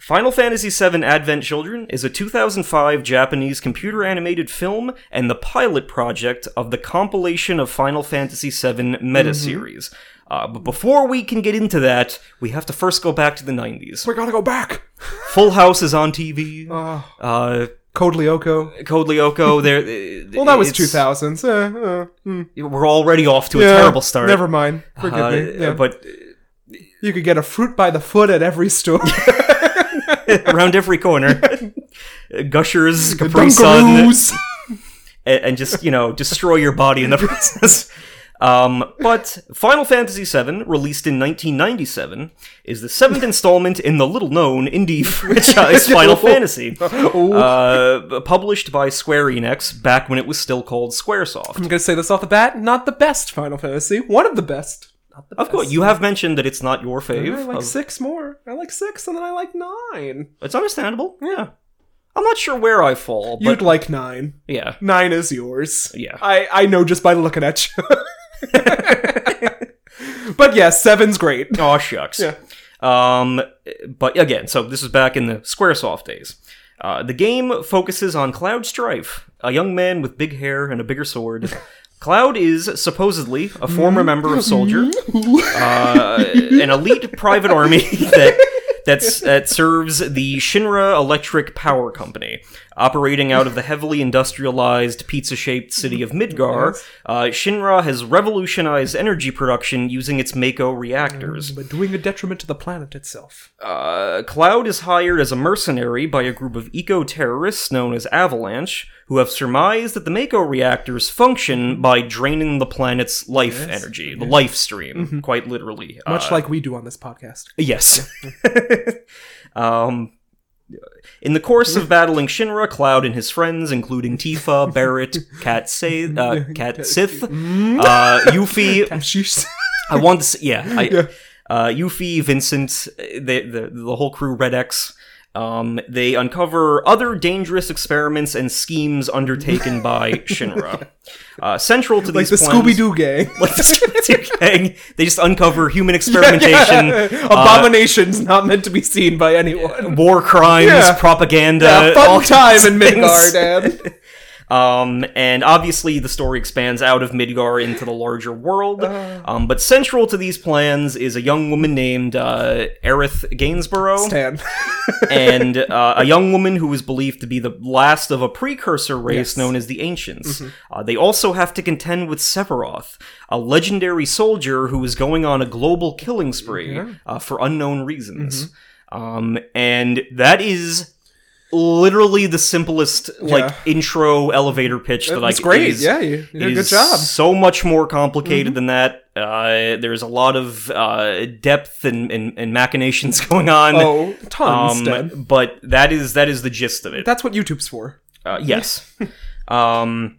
Final Fantasy VII Advent Children is a 2005 Japanese computer animated film and the pilot project of the compilation of Final Fantasy VII meta series. Uh, but before we can get into that, we have to first go back to the 90s. We gotta go back. Full House is on TV. Oh, Uh, Code Lyoko. Code Lyoko, there. Well, that was it's- 2000s. Uh, uh, hmm. We're already off to a Yeah, terrible start. Never mind. Forgive Uh, me. Yeah. But you could get a fruit by the foot at every store. around every corner, Gushers, Capri Sun, and, just you know destroy your body in the process. Um, but Final Fantasy VII, released in 1997, is the seventh installment in the little-known indie franchise Final Fantasy, uh, published by Square Enix back when it was still called SquareSoft. I'm gonna say this off the bat. Not the best Final Fantasy. One of the best. Not the Of course, you have mentioned that it's not your fave. I like of- six more. I like six, and then I like nine. It's understandable. Yeah, I'm not sure where I fall, but You'd like nine. yeah. Nine is yours. Yeah. I I know just by looking at you. but yeah, seven's great. Oh shucks. Yeah. Um, but again, so this is back in the SquareSoft days. Uh, the game focuses on Cloud Strife, a young man with big hair and a bigger sword. Cloud is supposedly a former member of Soldier, uh, an elite private army that that serves the Shinra Electric Power Company, operating out of the heavily industrialized, pizza-shaped city of Midgar. Uh, Shinra has revolutionized energy production using its Mako reactors. But doing a detriment to the planet itself. Uh, Cloud is hired as a mercenary by a group of eco terrorists known as Avalanche, who have surmised that the Mako reactors function by draining the planet's life energy, the life stream, quite literally. Much Uh, like we do on this podcast. Yes. um, in the course of battling Shinra, Cloud and his friends, including Tifa, Barret, Cat, Say, uh, Cait Sith, uh, Yuffie, I want to say, yeah, I, uh, Yuffie, Vincent, the, the the whole crew, Red X. Um, they uncover other dangerous experiments and schemes undertaken by Shinra. Uh, central to like these the plans, Scooby Doo gang. like the Scooby-Doo gang, they just uncover human experimentation, uh, Abominations not meant to be seen by anyone. war crimes, Yeah. propaganda, Yeah, all fun time in. Midgar. Um, and obviously the story expands out of Midgar into the larger world. Uh. Um, but central to these plans is a young woman named uh, Aerith Gainsborough, Stan. and uh, a young woman who is believed to be the last of a precursor race Yes. Mm-hmm. known as the Ancients. Uh, they also have to contend with Sephiroth, a legendary soldier who is going on a global killing spree uh, for unknown reasons. Mm-hmm. Um, and that is literally the simplest like Yeah. intro elevator pitch that I That's c- great. is- yeah, you, you did a good job. Mm-hmm. So much more complicated than that. Uh, there's a lot of uh, depth and, and, and machinations going on. Oh, tons, um, but that is that is the gist of it. That's what YouTube's for. Uh, yes. um,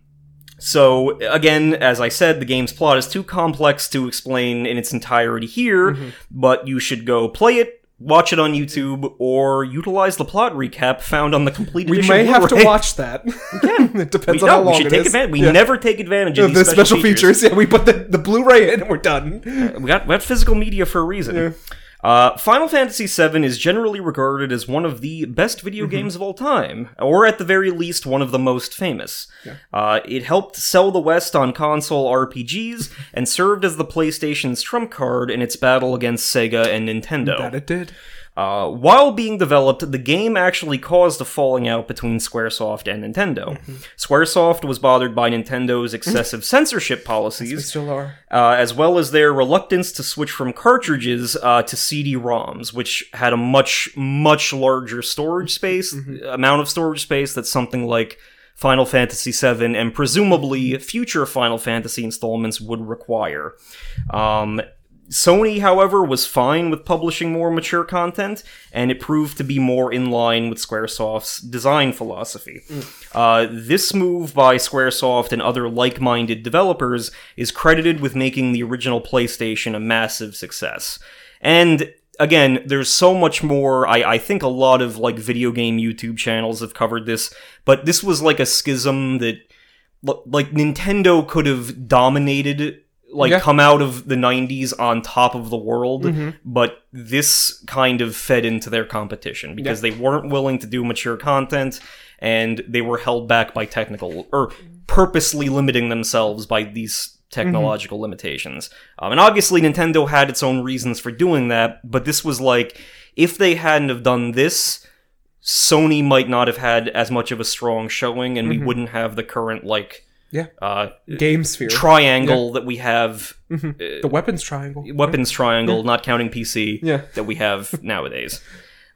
so again, as I said, the game's plot is too complex to explain in its entirety here. Mm-hmm. But you should go play it, watch it on YouTube, or utilize the plot recap found on the complete We may have to Blu-ray. watch that. it depends We, on how long we should it take is. advantage. We Yeah. never take advantage of the these special features. Yeah, we put the, the Blu-ray in and we're done. Uh, we got we got physical media for a reason. Uh, Final Fantasy VII is generally regarded as one of the best video Mm-hmm. games of all time, or at the very least, one of the most famous. Uh, it helped sell the West on console RPGs and served as the PlayStation's trump card in its battle against Sega and Nintendo. That it did. Uh, while being developed, the game actually caused a falling out between Squaresoft and Nintendo. Squaresoft was bothered by Nintendo's excessive censorship policies, still are. uh, as well as their reluctance to switch from cartridges uh, to CD-ROMs, which had a much, much larger storage space, amount of storage space that something like Final Fantasy VII and presumably future Final Fantasy installments would require. Um, Sony, however, was fine with publishing more mature content, and it proved to be more in line with Squaresoft's design philosophy. Uh, this move by Squaresoft and other like minded developers is credited with making the original PlayStation a massive success. And again, there's so much more. I, I think a lot of like video game YouTube channels have covered this, but this was like a schism that like Nintendo could have dominated like Yeah. come out of the 90s on top of the world Mm-hmm. but this kind of fed into their competition because they weren't willing to do mature content and they were held back by technical or purposely limiting themselves by these technological limitations um, and obviously nintendo had its own reasons for doing that but this was like if they hadn't have done this sony might not have had as much of a strong showing and we wouldn't have the current like Yeah. uh, Game sphere. triangle that we have the weapons triangle. weapons triangle, not counting PC, Yeah. that we have nowadays.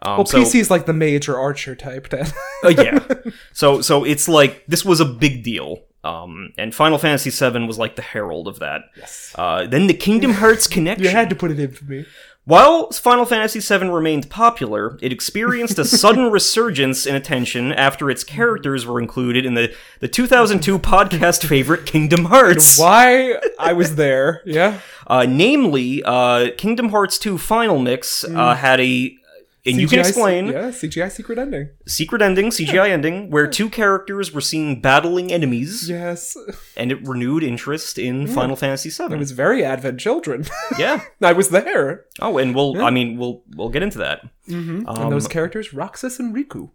Um, Well, so, PC is like the major archer type. Then. uh, yeah. So so it's like this was a big deal. Um, and Final Fantasy VII was like the herald of that. Yes. Uh, then the Kingdom Hearts connection. You had to put it in for me. While Final Fantasy VII remained popular, it experienced a sudden resurgence in attention after its characters were included in the, the 2002 podcast favorite Kingdom Hearts. Why I was there? Yeah. Uh, namely, uh, Kingdom Hearts 2 Final Mix uh, had a. And you can explain Yeah, CGI secret ending. secret ending, CGI ending, where two characters were seen battling enemies, Yes, and it renewed interest in Final Fantasy VII. it was very Advent Children. yeah. I was there. Oh, and we'll. I mean, we'll we'll get into that. and Um, those characters, Roxas and Riku.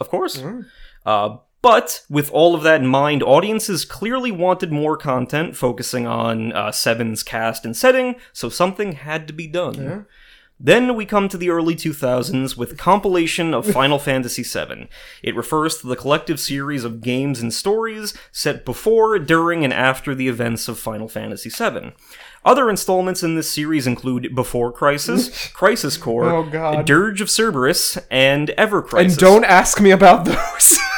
Of course. Uh, but with all of that in mind, audiences clearly wanted more content focusing on uh, Seven's cast and setting, so something had to be done. Then we come to the early 2000s with compilation of Final Fantasy VII. It refers to the collective series of games and stories set before, during, and after the events of Final Fantasy VII. Other installments in this series include Before Crisis, Crisis Core, Oh. Dirge of Cerberus, and Ever Crisis. And don't ask me about those.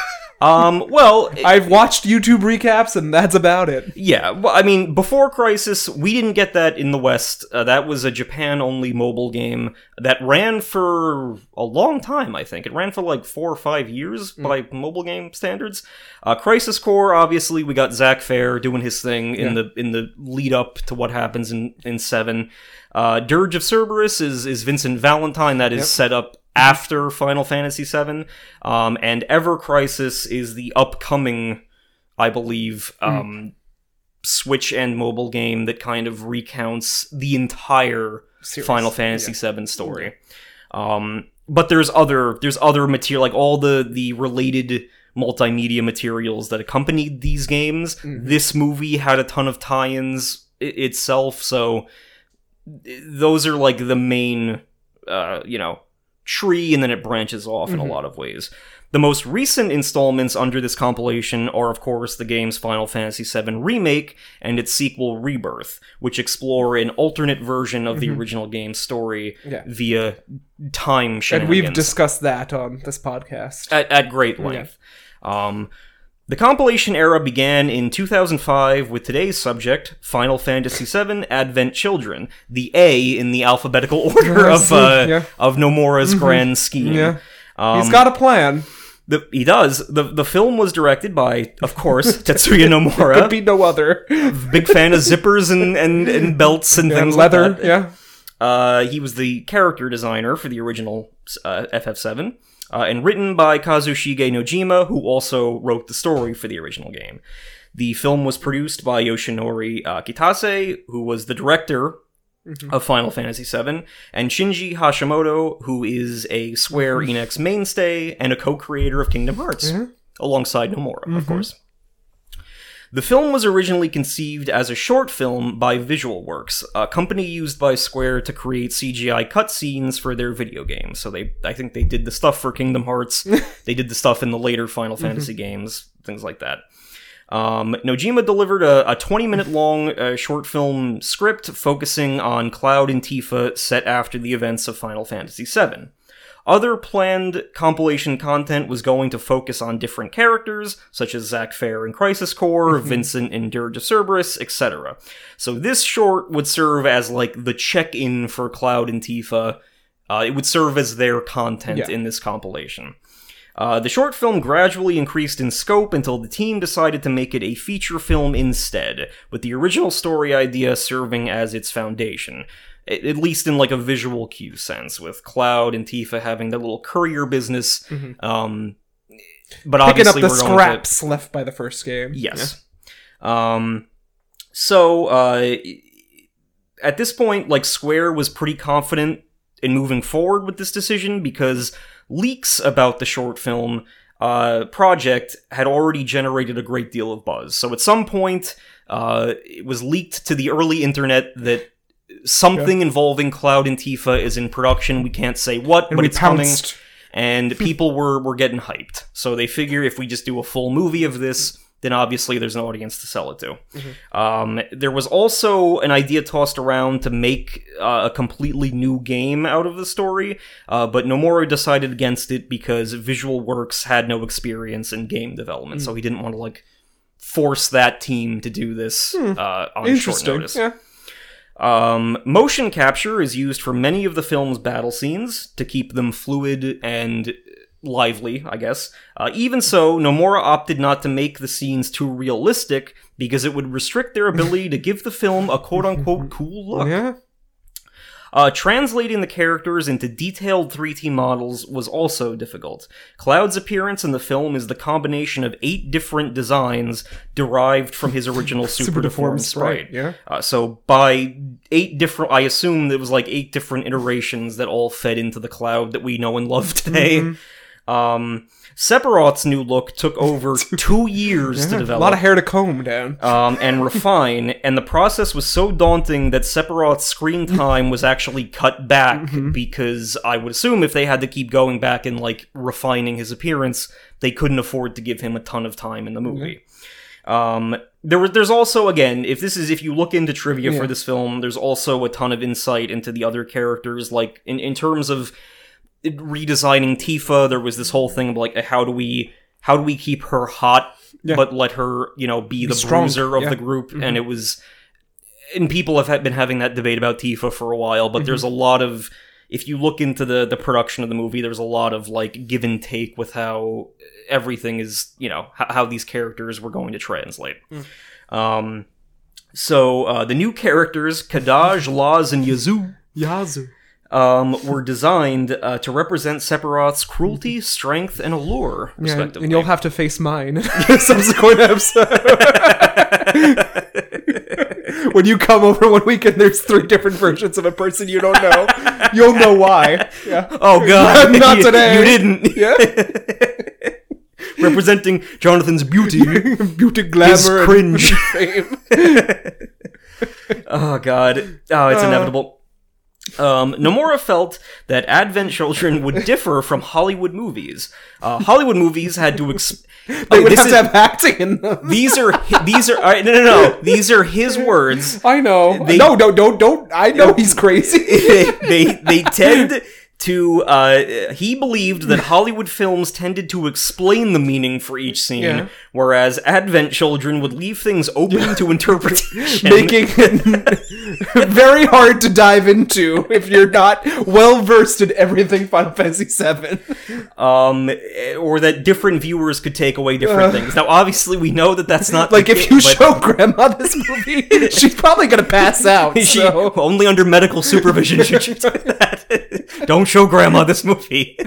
Um, well, I've watched YouTube recaps, and that's about it. yeah, well, I mean, before Crisis, we didn't get that in the West. Uh, that was a Japan only mobile game that ran for a long time, I think. It ran for like four or five years by mobile game standards. Uh, Crisis Core, obviously, we got Zack Fair doing his thing in the in the lead up to what happens in, in 7. Uh, Dirge of Cerberus is, is Vincent Valentine, that is set up after Final Fantasy VII. Um, and Ever Crisis is the upcoming, I believe, um, Switch and mobile game that kind of recounts the entire Final Fantasy VII story. Um, but there's other there's other material like all the the related multimedia materials that accompanied these games. This movie had a ton of tie-ins i- itself, so those are like the main uh, you know tree, and then it branches off in a lot of ways. The most recent installments under this compilation are, of course, the game's Final Fantasy VII Remake and its sequel Rebirth, which explore an alternate version of the original game's story Yeah. via time And we've discussed that on this podcast. at, at great length. Um, the compilation era began in 2005 with today's subject, Final Fantasy VII Advent Children, the A in the alphabetical order of uh, yeah. of Nomura's grand scheme. Yeah. Um, He's got a plan. the, he does. The the film was directed by, of course, Tetsuya Nomura. Could be no other. Big fan of zippers and, and, and belts and and things leather. like that. Yeah. Uh, he was the character designer for the original uh, FF7, uh, and written by Kazushige Nojima, who also wrote the story for the original game. The film was produced by Yoshinori uh, Kitase, who was the director of Final Fantasy VII, and Shinji Hashimoto, who is a Square Enix mainstay and a co-creator of Kingdom Hearts, alongside Nomura, of course. The film was originally conceived as a short film by Visual Works, a company used by Square to create CGI cutscenes for their video games. So they, I think they did the stuff for Kingdom Hearts, they did the stuff in the later Final Fantasy games, things like that. Um, Nojima delivered a, a 20 minute long uh, short film script focusing on Cloud and Tifa set after the events of Final Fantasy VII. Other planned compilation content was going to focus on different characters, such as Zack Fair in Crisis Core, Vincent in Dirge of Cerberus, etc. So this short would serve as like the check-in for Cloud and Tifa. Uh, it would serve as their content Yeah. in this compilation. Uh, the short film gradually increased in scope until the team decided to make it a feature film instead, with the original story idea serving as its foundation. At least in like a visual cue sense, with Cloud and Tifa having their little courier business. Um, but Mm-hmm. Picking up obviously, the we're going to scraps left by the first game. Yes. Um, so uh, at this point, like Square was pretty confident in moving forward with this decision because leaks about the short film uh, project had already generated a great deal of buzz. So at some point, uh, it was leaked to the early internet that something involving Cloud and Tifa is in production. We can't say what, And but it's coming and people were were getting hyped. So they figure if we just do a full movie of this, then obviously there's an audience to sell it to. Um, there was also an idea tossed around to make uh, a completely new game out of the story, uh, but Nomura decided against it because Visual Works had no experience in game development, so he didn't want to like force that team to do this uh, on short notice. Yeah. Um, motion capture is used for many of the film's battle scenes to keep them fluid and lively, I guess. Uh, even so, Nomura opted not to make the scenes too realistic because it would restrict their ability to give the film a quote unquote cool look. Yeah. Uh, translating the characters into detailed 3D models was also difficult. Cloud's appearance in the film is the combination of eight different designs derived from his original super, deformed sprite. Yeah. Uh, so by eight different, I assume there was like eight different iterations that all fed into the cloud that we know and love today. Um, Sephiroth's new look took over two years to develop. A lot of hair to comb down. um, and refine, and the process was so daunting that Sephiroth's screen time was actually cut back because I would assume if they had to keep going back and like refining his appearance, they couldn't afford to give him a ton of time in the movie. Um, there was, there's also again, if this is if you look into trivia for this film, there's also a ton of insight into the other characters, like in in terms of redesigning Tifa. There was this whole thing of like how do we how do we keep her hot Yeah. but let her you know be the strong, bruiser of yeah. the group and it was and people have been having that debate about Tifa for a while but there's a lot of if you look into the the production of the movie there's a lot of like give and take with how everything is you know how, how these characters were going to translate um so uh, the new characters Kadaj, Loz, and Yazoo Yazoo. Um, were designed uh, to represent Sephiroth's cruelty, strength, and allure, Yeah, and you'll have to face mine in a subsequent episode. when you come over one week and there's three different versions of a person you don't know, you'll know why. Yeah. oh god, Not today. You didn't. Yeah. representing Jonathan's beauty. Beauty, glamour, cringe. and fame. oh god, oh, it's Uh. inevitable. Um, Nomura felt that Advent Children would differ from Hollywood movies. Uh, Hollywood movies had to. Ex- They Oh, would have is- to have acting in them. These are these are right, no no no. These are his words. I know. They- no, no, don't, don't. I know he's crazy. they, they they tend to uh, he believed that Hollywood films tended to explain the meaning for each scene, Yeah. whereas Advent Children would leave things open to interpretation. Making it very hard to dive into if you're not well versed in everything Final Fantasy VII. um, or that different viewers could take away different things. Now, obviously, we know that that's not Like if you show Grandma this movie, she's probably gonna pass out. she, so. only under medical supervision should she do that. Don't show Grandma this movie.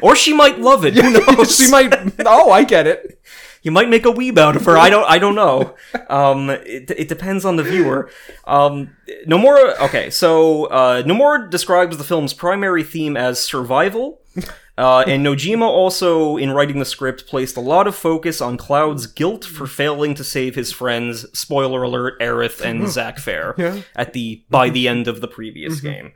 or she might love it. Who knows? she might. Oh, I get it. you might make a weeb out of her. I don't I don't know. Um, it, it depends on the viewer. Um, Nomura. Okay, so uh, Nomura describes the film's primary theme as survival. Uh, and Nojima also, in writing the script, placed a lot of focus on Cloud's guilt for failing to save his friends. Spoiler alert: Aerith and Zack Fair Yeah. at the by the end of the previous game.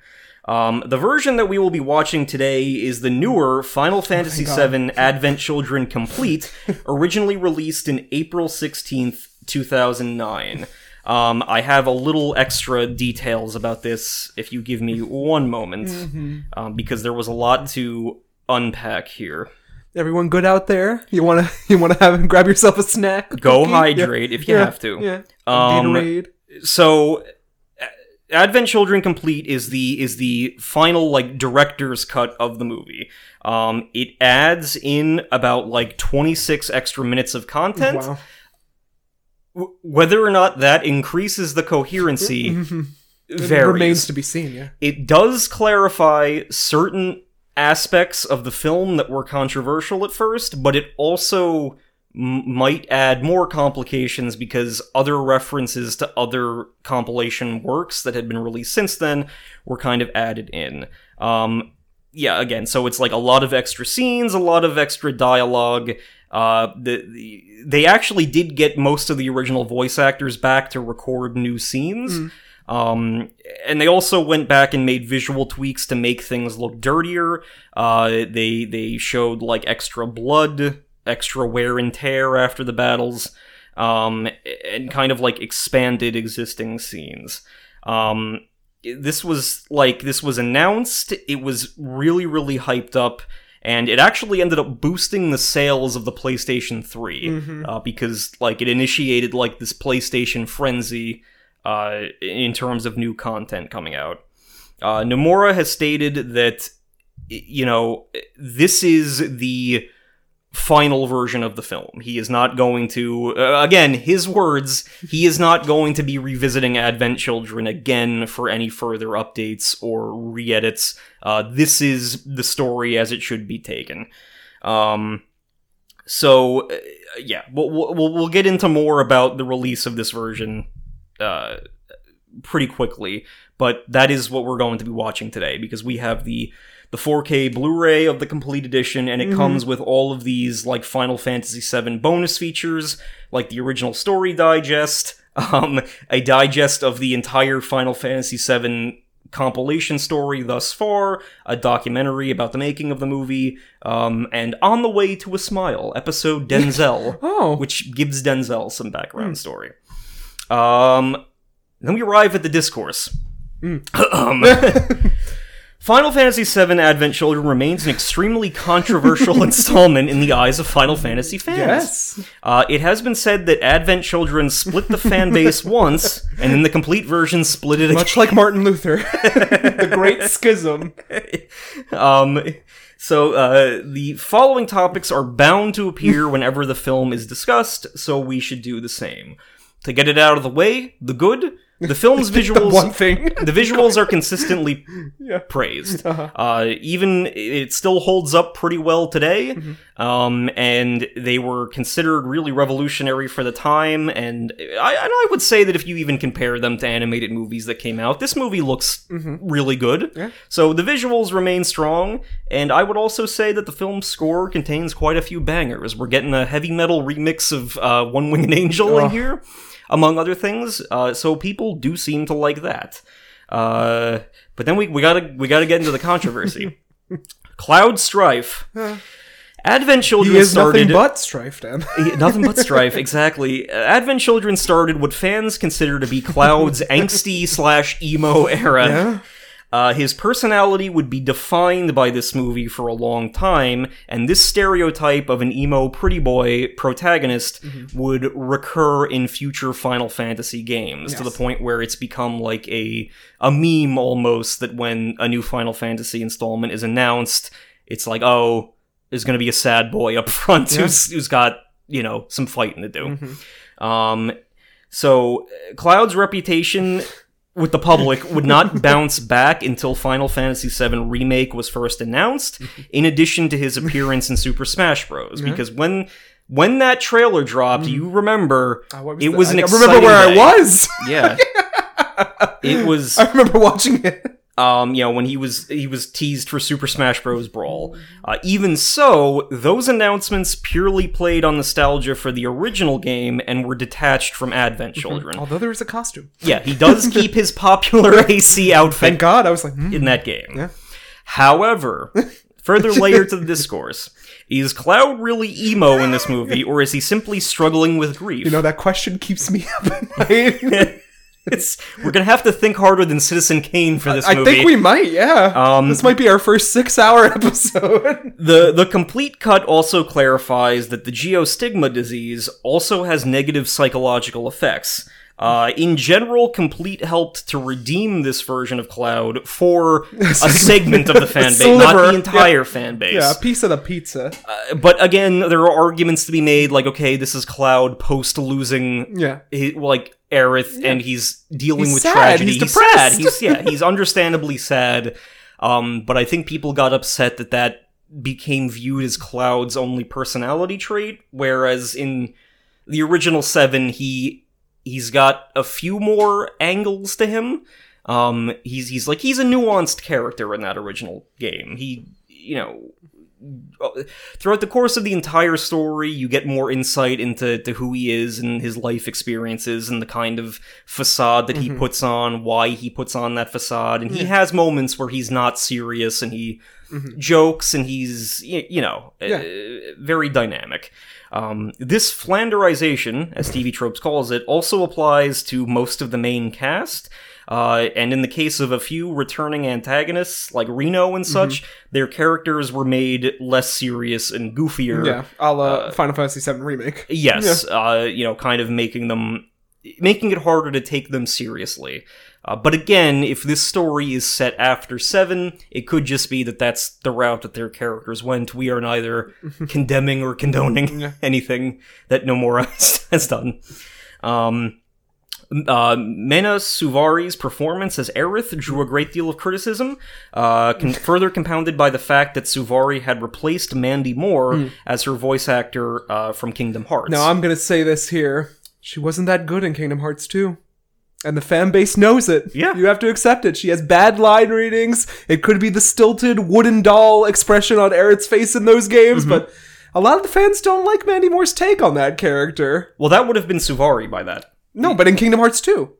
Um, the version that we will be watching today is the newer Final Fantasy VII Advent Children Complete, originally released in April 16th, 2009. Um, I have a little extra details about this if you give me one moment, um, because there was a lot to unpack here. Everyone good out there? You wanna you wanna have grab yourself a snack? a Go cookie? hydrate if you Yeah. have to. Yeah. Um, Gatorade. so Advent Children Complete is the is the final like director's cut of the movie. Um, it adds in about like 26 extra minutes of content. Wow. W- whether or not that increases the coherency It varies. remains to be seen. Yeah. it does clarify certain aspects of the film that were controversial at first, but it also m- might add more complications because other references to other compilation works that had been released since then were kind of added in. Um, yeah, again, so it's like a lot of extra scenes, a lot of extra dialogue. Uh, the, the they actually did get most of the original voice actors back to record new scenes. Um, and they also went back and made visual tweaks to make things look dirtier. Uh, they they showed like extra blood, extra wear and tear after the battles, um, and kind of like expanded existing scenes. Um, this was like this was announced. It was really really hyped up. And it actually ended up boosting the sales of the PlayStation 3 uh, because, like, it initiated like this PlayStation frenzy uh, in terms of new content coming out. Uh, Nomura has stated that, you know, this is the final version of the film. He is not going to, uh, again, his words, he is not going to be revisiting Advent Children again for any further updates or re edits. Uh, this is the story as it should be taken. Um, so, uh, yeah, we'll, we'll, we'll get into more about the release of this version uh, pretty quickly, but that is what we're going to be watching today because we have the the 4K Blu-ray of the complete edition, and it comes with all of these like Final Fantasy VII bonus features, like the original story digest, um, a digest of the entire Final Fantasy VII compilation story thus far, a documentary about the making of the movie, um, and On the Way to a Smile, episode Denzel Oh. which gives Denzel some background story. Um, then we arrive at the discourse. um, Final Fantasy VII Advent Children remains an extremely controversial installment in the eyes of Final Fantasy fans. Yes. Uh, it has been said that Advent Children split the fan base once, and in the complete version split it again. Much like Martin Luther, the Great Schism. Um, so uh, the following topics are bound to appear whenever the film is discussed, so we should do the same. To get it out of the way, the good, the film's visuals, the one thing. the visuals are consistently Yeah. praised. Uh-huh. Uh, even it still holds up pretty well today, Mm-hmm. um, and they were considered really revolutionary for the time. And I, and I would say that if you even compare them to animated movies that came out, this movie looks really good. Mm-hmm. Yeah. So the visuals remain strong, and I would also say that the film's score contains quite a few bangers. We're getting a heavy metal remix of uh, One Winged Angel in here, among other things. Uh, so people do seem to like that. Uh, but then we, we gotta we gotta get into the controversy. Cloud Strife. Advent Children He is started nothing but strife, Dan. nothing but strife, exactly. Advent Children started what fans consider to be Cloud's angsty slash emo era. Yeah. Uh, his personality would be defined by this movie for a long time, and this stereotype of an emo pretty boy protagonist Mm-hmm. would recur in future Final Fantasy games to the point where it's become like a a meme almost that when a new Final Fantasy installment is announced, it's like, oh, there's going to be a sad boy up front Yeah. who's who's got you know some fighting to do. Um, so uh, Cloud's reputation with the public would not bounce back until Final Fantasy VII Remake was first announced, in addition to his appearance in Super Smash Bros. Because when when that trailer dropped, you remember Uh, was it was an I exciting remember where day. I was. Yeah. it was I remember watching it. Um, you know, when he was he was teased for Super Smash Bros. Brawl. Uh, even so, those announcements purely played on nostalgia for the original game and were detached from Advent Children. Although there was a costume. Yeah, he does keep his popular AC outfit Thank God. I was like, hmm. in that game. Yeah. However, further layer to the discourse. Is Cloud really emo in this movie, or is he simply struggling with grief? you know that question keeps me up at night. it's we're gonna have to think harder than Citizen Kane for this I movie. think we might. Yeah. Um, this might be our first six-hour episode. The the complete cut also clarifies that the geostigma disease also has negative psychological effects. Uh, in general, Complete helped to redeem this version of Cloud for a segment of the fan base, not the entire fan base. yeah, a piece of the pizza. But again, there are arguments to be made, like, okay, this is Cloud post losing, Yeah. he, like Aerith, and he's dealing He's with sad, tragedy. he's sad. depressed. He's yeah, he's understandably sad. Um, but I think people got upset that that became viewed as Cloud's only personality trait, whereas in the original Seven, he he's got a few more angles to him. Um, he's he's like he's a nuanced character in that original game. He you know throughout the course of the entire story, you get more insight into to who he is and his life experiences and the kind of facade that he puts on, why he puts on that facade. And he has moments where he's not serious and he jokes and he's, you know, Yeah. uh, very dynamic. Um, this Flanderization, as TV Tropes calls it, also applies to most of the main cast. Uh, and in the case of a few returning antagonists, like Reno and such, their characters were made less serious and goofier. Yeah, a la Final Fantasy VII remake. Yes, uh, you know, kind of making them, making it harder to take them seriously. Uh, but again, if this story is set after seven, it could just be that that's the route that their characters went. We are neither condemning or condoning Yeah. anything that Nomura has, has done. Um, uh, Mena Suvari's performance as Aerith drew a great deal of criticism, uh, con- further compounded by the fact that Suvari had replaced Mandy Moore as her voice actor uh, from Kingdom Hearts. Now I'm gonna say this here: she wasn't that good in Kingdom Hearts 2. And the fan base knows it. Yeah. You have to accept it. She has bad line readings. It could be the stilted wooden doll expression on Aerith's face in those games, Mm-hmm. but a lot of the fans don't like Mandy Moore's take on that character. well, that would have been Suvari by that. No, but in Kingdom Hearts 2.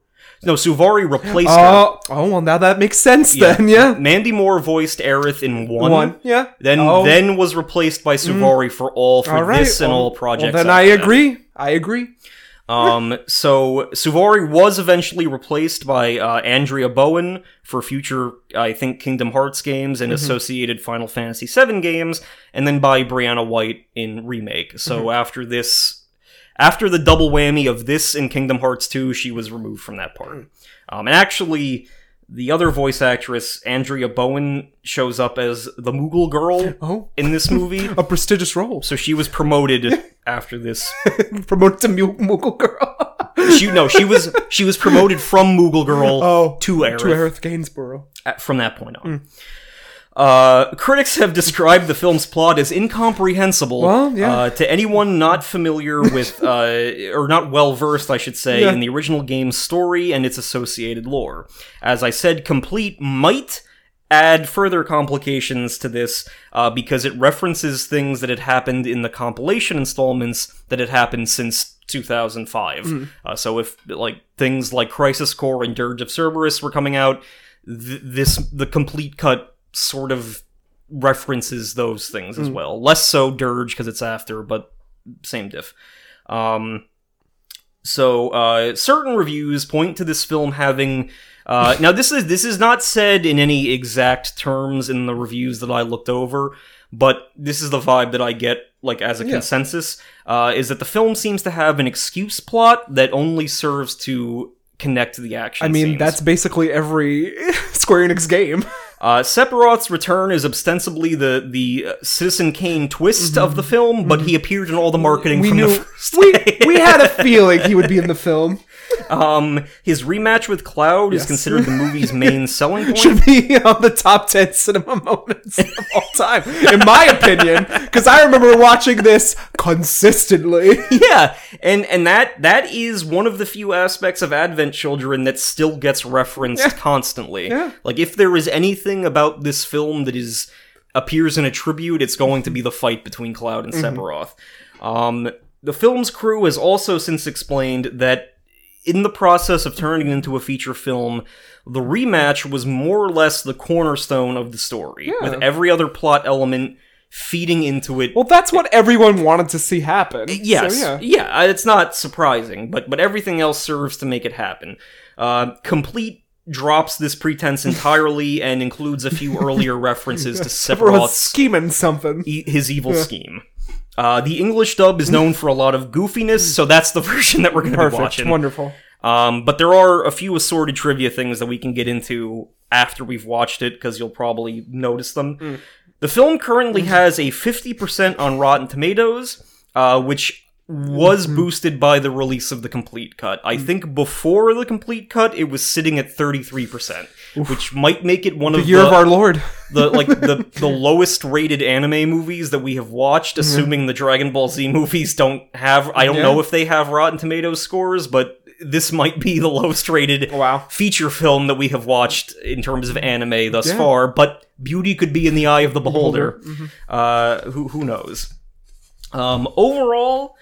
No, Suvari replaced her. Oh, oh, well, now that makes sense then, yeah. Mandy Moore voiced Aerith in one. One, yeah. Then Oh. Then was replaced by Suvari for all for All right. this and well- all projects. Well, then after I that. agree. I agree. Um, so Suvari was eventually replaced by uh, Andrea Bowen for future, I think, Kingdom Hearts games and associated Final Fantasy VII games, and then by Briana White in remake. So after this, after the double whammy of this and Kingdom Hearts 2, she was removed from that part. Um, and actually. The other voice actress, Andrea Bowen, shows up as the Moogle girl Oh, in this movie. a prestigious role. So she was promoted after this Promoted to Moogle Girl. she no, she was she was promoted from Moogle Girl oh, to Aerith to Aerith Gainsborough. at- from that point on. Uh, critics have described the film's plot as incomprehensible Well, yeah. uh, to anyone not familiar with, uh, or not well versed, I should say, Yeah. in the original game's story and its associated lore. As I said, complete might add further complications to this uh, because it references things that had happened in the compilation installments that had happened since 2005. Uh, so if like things like Crisis Core and Dirge of Cerberus were coming out, th- this the complete cut sort of references those things as well. Less so Dirge because it's after, but same diff. Um, so uh, certain reviews point to this film having. Uh, now this is this is not said in any exact terms in the reviews that I looked over, but this is the vibe that I get like as a Yeah. consensus uh, is that the film seems to have an excuse plot that only serves to connect to the action. I mean, scenes. that's basically every Square Enix game. Uh, Sephiroth's return is ostensibly the the uh, Citizen Kane twist of the film, but he appeared in all the marketing Mm-hmm. We from knew the first we we had a feeling he would be in the film. um, his rematch with Cloud is considered the movie's main selling point. Should be on the top ten cinema moments of all time, in my opinion. Because I remember watching this consistently. yeah, and and that that is one of the few aspects of Advent Children that still gets referenced constantly. Yeah. Like if there is anything about this film that is appears in a tribute, it's going to be the fight between Cloud and Mm-hmm. Sephiroth. Um, the film's crew has also since explained that in the process of turning it into a feature film, the rematch was more or less the cornerstone of the story, Yeah. with every other plot element feeding into it Well, that's what everyone wanted to see happen. Yes, So, yeah. yeah. it's not surprising, but but everything else serves to make it happen. Uh, complete drops this pretense entirely and includes a few earlier references to Sephiroth's scheming something. e- his evil scheme. Uh, the English dub is known for a lot of goofiness, so that's the version that we're going to be watching. Wonderful. Um, but there are a few assorted trivia things that we can get into after we've watched it because you'll probably notice them. The film currently has a 50% on Rotten Tomatoes, uh, which was boosted by the release of the complete cut. I think before the complete cut, it was sitting at 33%, which might make it one The of year the, of our Lord. the like the the lowest rated anime movies that we have watched, assuming the Dragon Ball Z movies don't have. I don't Yeah. know if they have Rotten Tomatoes scores, but this might be the lowest rated Wow. feature film that we have watched in terms of anime thus Yeah. far. But beauty could be in the eye of the beholder. Uh, who who knows? Um, overall.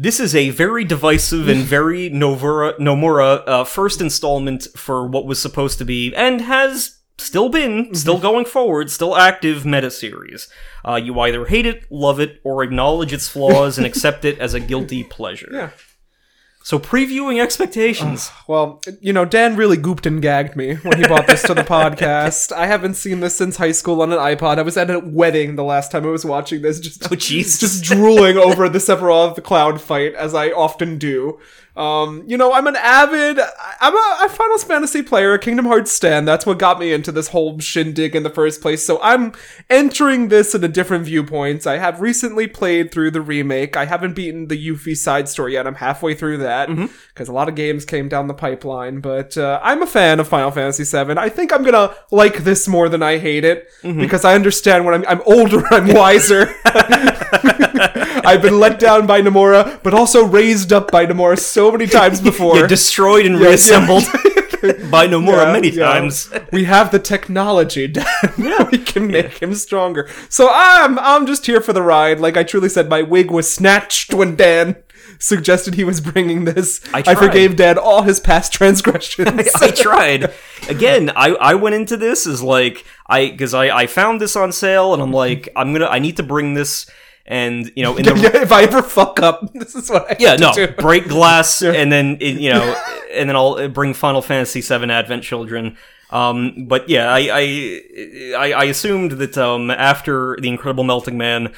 This is a very divisive and very Novura, Nomura uh, first installment for what was supposed to be, and has still been, still going forward, still active meta series. Uh, you either hate it, love it, or acknowledge its flaws and accept it as a guilty pleasure. Yeah. So, previewing expectations. Well, you know, Dan really gooped and gagged me when he brought this to the podcast. I haven't seen this since high school on an iPod. I was at a wedding the last time I was watching this, just oh, jeez. just drooling over the Sephiroth the Cloud fight as I often do. Um, you know, I'm an avid, I'm a, a Final Fantasy player, a Kingdom Hearts stan. That's what got me into this whole shindig in the first place. So I'm entering this in a different viewpoint. I have recently played through the remake. I haven't beaten the Yuffie side story yet. I'm halfway through that because a lot of games came down the pipeline. But uh, I'm a fan of Final Fantasy VII. I think I'm gonna like this more than I hate it because I understand when I'm I'm older, I'm wiser. I've been let down by Nomura, but also raised up by Nomura so many times before. Yeah, destroyed and Yeah, reassembled by Nomura Yeah, many yeah. times. We have the technology, Dan. we can make him stronger. So I'm I'm just here for the ride. Like I truly said, my wig was snatched when Dan suggested he was bringing this. I I, forgave Dan all his past transgressions. I tried. Again, I, I went into this as like I because I, I found this on sale and I'm mm-hmm. like I'm gonna I need to bring this and you know in the if I ever fuck up, this is what I yeah no to do. break glass and then it, you know and then I'll bring Final Fantasy VII Advent Children. Um, but yeah, I I, I I assumed that um after the Incredible Melting Man.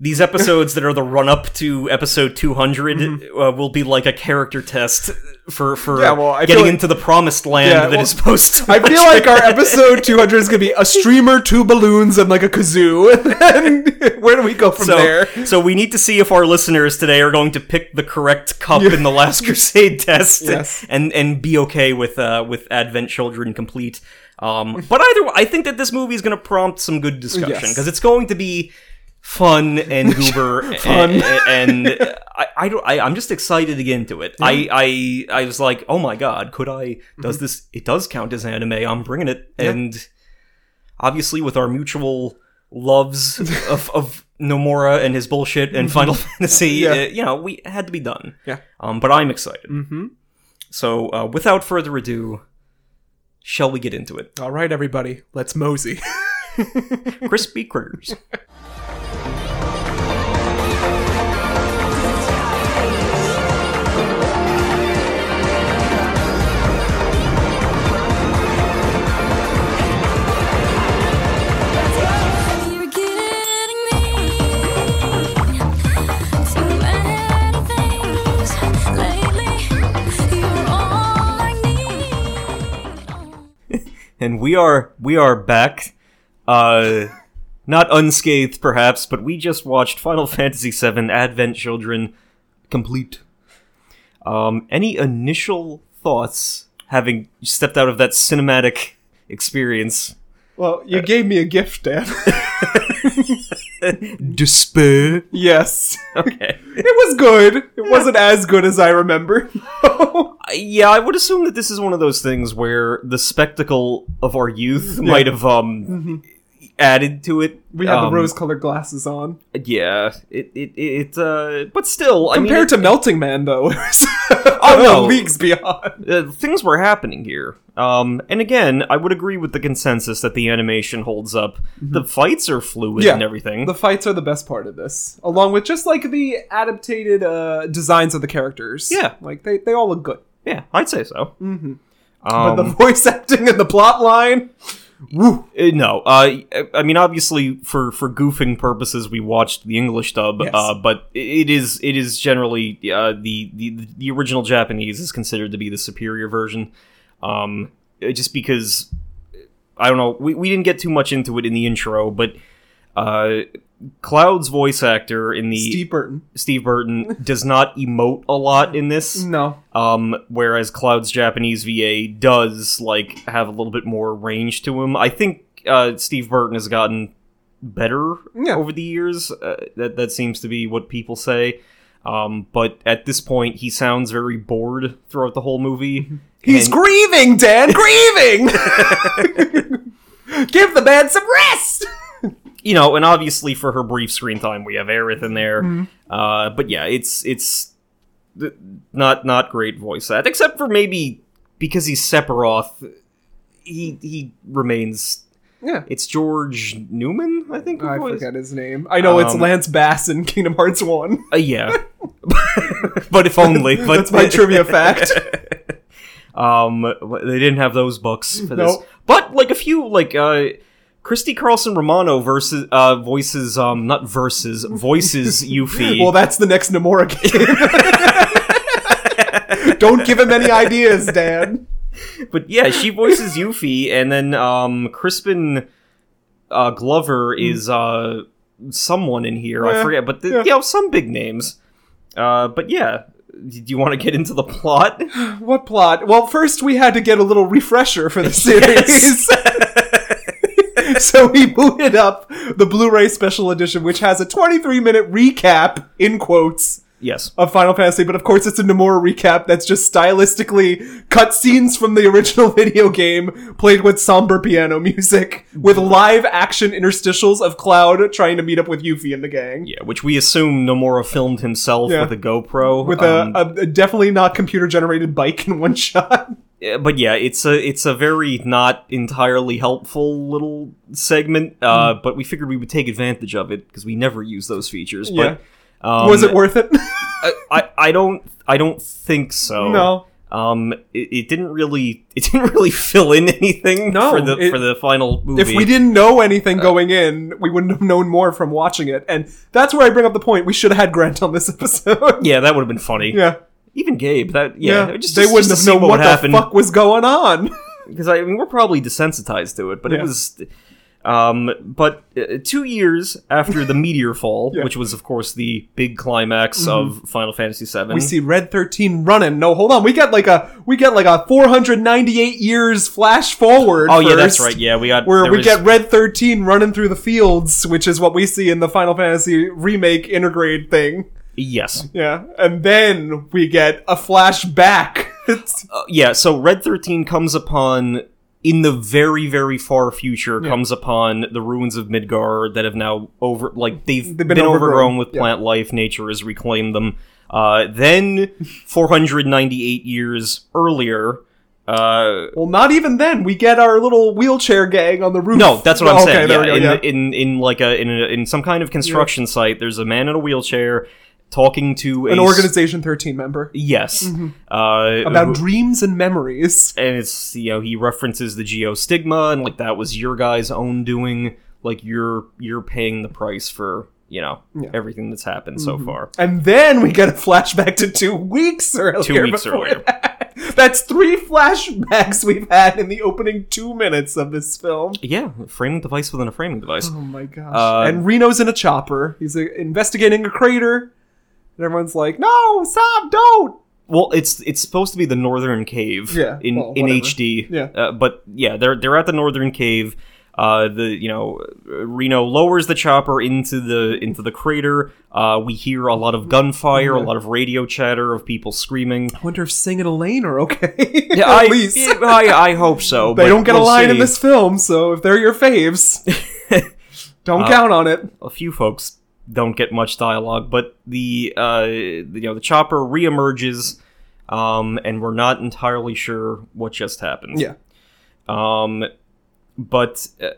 These episodes that are the run up to episode 200 uh, will be like a character test for for. Yeah, well, getting like- into the promised land Yeah, that well, is supposed to. I feel like our episode 200 is gonna be a streamer, two balloons, and like a kazoo. And then where do we go from so, there? so we need to see if our listeners today are going to pick the correct cup in the Last Crusade test, Yes. and and be okay with uh, with Advent Children complete. Um, but either way, I think that this movie is going to prompt some good discussion Yes. because it's going to be fun and goober Fun. and, and I, I don't I, I'm just excited to get into it. I, I I was like, oh my god, could I? Does Mm-hmm. this? It does count as anime. I'm bringing it, and obviously with our mutual loves of, of Nomura and his bullshit and Final Fantasy, Mm-hmm. Yeah. uh, you know, we had to be done. Yeah. Um, but I'm excited. Mm-hmm. So uh, without further ado, shall we get into it? All right, everybody, let's mosey. Crispy critters. And we are we are back. Uh, not unscathed, perhaps, but we just watched Final Fantasy VII Advent Children complete. Um, any initial thoughts having stepped out of that cinematic experience? Well, you gave me a gift, Dan. Despair. yes. Okay. It was good. It wasn't as good as I remember. yeah, I would assume that this is one of those things where the spectacle of our youth might have um added to it. we had Um, the rose-colored glasses on. Yeah, it it it. Uh, but still, I mean, Compared to Melting Man, though, Oh, no. leagues beyond. uh, things were happening here. Um, and again, I would agree with the consensus that the animation holds up. The fights are fluid Mm-hmm. Yeah, and everything. The fights are the best part of this, along with just like the adapted uh, designs of the characters. Yeah. like they, they all look good. yeah, I'd say so. Mm-hmm. Um, But the voice acting and the plot line, woo. Uh, no, uh, I mean, obviously, for for goofing purposes, we watched the English dub, Yes. uh, but it is it is generally uh, the, the the original Japanese is considered to be the superior version, um, just because I don't know, we we didn't get too much into it in the intro, but uh, Cloud's voice actor in the Steve Burton. Steve Burton does not emote a lot in this. No, Um, whereas Cloud's Japanese VA does like have a little bit more range to him. I think uh, Steve Burton has gotten better Yeah. over the years. Uh, that that seems to be what people say. Um, but at this point, he sounds very bored throughout the whole movie. he's And- grieving, Dan, grieving. Give the man some rest. You know, and obviously for her brief screen time, we have Aerith in there. Mm-hmm. Uh, but yeah, it's it's not not great voice act, except for maybe because he's Sephiroth. He he remains. Yeah. It's George Newbern, I think. I voiced- forget his name. I know it's Um, Lance Bass in Kingdom Hearts 1. Uh, yeah, but if only. But That's my trivia fact. Um, they didn't have those books for this, Nope. but like a few like uh. Christy Carlson Romano versus uh voices um not versus voices Yuffie. Well, that's the next Nomura game. Don't give him any ideas, Dan. But yeah, she voices Yuffie, and then um, Crispin uh, Glover is uh, someone in here. I Hmm. Forget, but the, yeah. you know some big names. Uh, but yeah, do you want to get into the plot? What plot? Well, first we had to get a little refresher for the series. so we booted up the Blu-ray special edition, which has a 23-minute recap in quotes yes. of Final Fantasy, but of course it's a Nomura recap that's just stylistically cutscenes from the original video game played with somber piano music with live action interstitials of Cloud trying to meet up with Yuffie and the gang. Yeah, which we assume Nomura filmed himself Yeah. with a GoPro. With um, a, a, a definitely not computer generated bike in one shot. Yeah, but yeah, it's a it's a very not entirely helpful little segment. Uh, Hmm. but we figured we would take advantage of it because we never use those features. Yeah. But um, Was it worth it? I, I I don't I don't think so. no. Um, it, it didn't really it didn't really fill in anything No, for the it- for the final movie. If we didn't know anything going in, we wouldn't have known more from watching it. And that's where I bring up the point. We should have had Grant on this episode. yeah, that would have been funny. yeah. Even Gabe, that yeah, Yeah. just, they just- wouldn't just have known what, would the happen. fuck was going on. because I mean we're probably desensitized to it, but it was. Um, but uh, two years after the meteor fall, Yeah. Mm-hmm. which was of course the big climax of Final Fantasy VII, we see Red 13 running. No, hold on. We get like a we get like a 498 years flash forward. Oh yeah, that's right. Yeah, we got Where we get Red 13 running through the fields, which is what we see in the Final Fantasy remake integrate thing. Yes, Yeah. And then we get a flashback. Uh, yeah. So Red Thirteen comes upon in the very very far future comes upon the ruins of Midgar that have now over like they've, They've been, been overgrown, overgrown, with yeah. plant life. Nature has reclaimed them. Uh, then 498 years earlier. Uh, well, not even then. We get our little wheelchair gang on the roof. No, that's what I'm Oh, saying. Okay, yeah, we go. in, yeah. in in like a in a, in some kind of construction site, there's a man in a wheelchair talking to An Organization 13 member. Yes, uh, About dreams and memories. and it's you know he references the geostigma and like that was your guy's own doing. Like you're you're paying the price for you know Yeah. everything that's happened Mm-hmm. so far. And then we get a flashback to two weeks earlier. Two weeks earlier. that. That's three flashbacks we've had in the opening two minutes of this film. Yeah, a framing device within a framing device. Oh my gosh. Uh, and Reno's in a chopper. He's uh, investigating a crater. And everyone's like, no, stop, don't. Well, it's it's supposed to be the Northern Cave Yeah, in well, in. HD. Yeah. Uh, but yeah, they're they're at the Northern Cave. Uh, the you know Reno lowers the chopper into the into the crater. Uh, we hear a lot of gunfire, a lot of radio chatter of people screaming. I wonder if Tseng and Elaine are okay. Yeah, At I, yeah, I I hope so. they don't get a we'll line see. in this film, so if they're your faves, don't Uh, count on it. a few folks don't get much dialogue, but the uh, you know the chopper reemerges, um, and we're not entirely sure what just happened. Yeah. Um, but uh,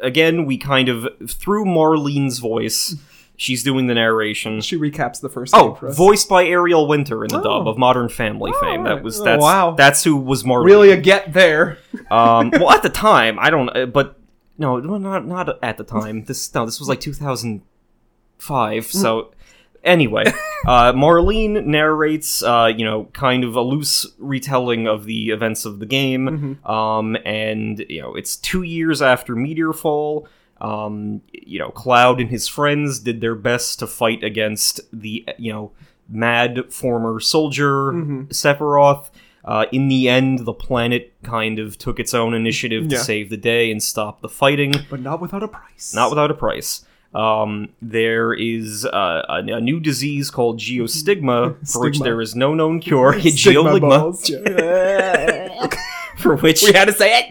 again, we kind of through Marlene's voice, she's doing the narration. She recaps the first Oh, game for us. voiced by Ariel Winter in the Oh. dub of Modern Family Oh, fame. That was Oh, that's wow. that's who was Marlene. Really a get there. Um, well, at the time, I don't, uh, but no, no, not not at the time. This no, this was like 2005. So anyway, uh, Marlene narrates, uh, you know, kind of a loose retelling of the events of the game. Um, and you know, it's two years after Meteorfall. Um, you know, Cloud and his friends did their best to fight against the, you know, mad former soldier Sephiroth. Uh, in the end, the planet kind of took its own initiative to save the day and stop the fighting, But not without a price. not without a price. Um, there is uh, a, a new disease called geostigma, for which there is no known cure. Geoligma, for which we had to say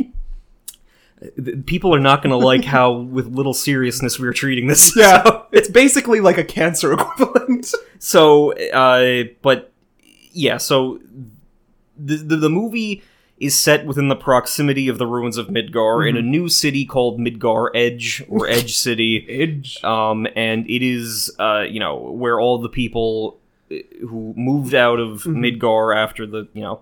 it. people are not going to like how, with little seriousness, we are treating this. Yeah, it's basically like a cancer equivalent. So, uh, but yeah, so the, the the movie is set within the proximity of the ruins of Midgar in a new city called Midgar Edge or Edge City. Edge. Um, and it is, uh, you know, where all the people uh, who moved out of Midgar after the, you know,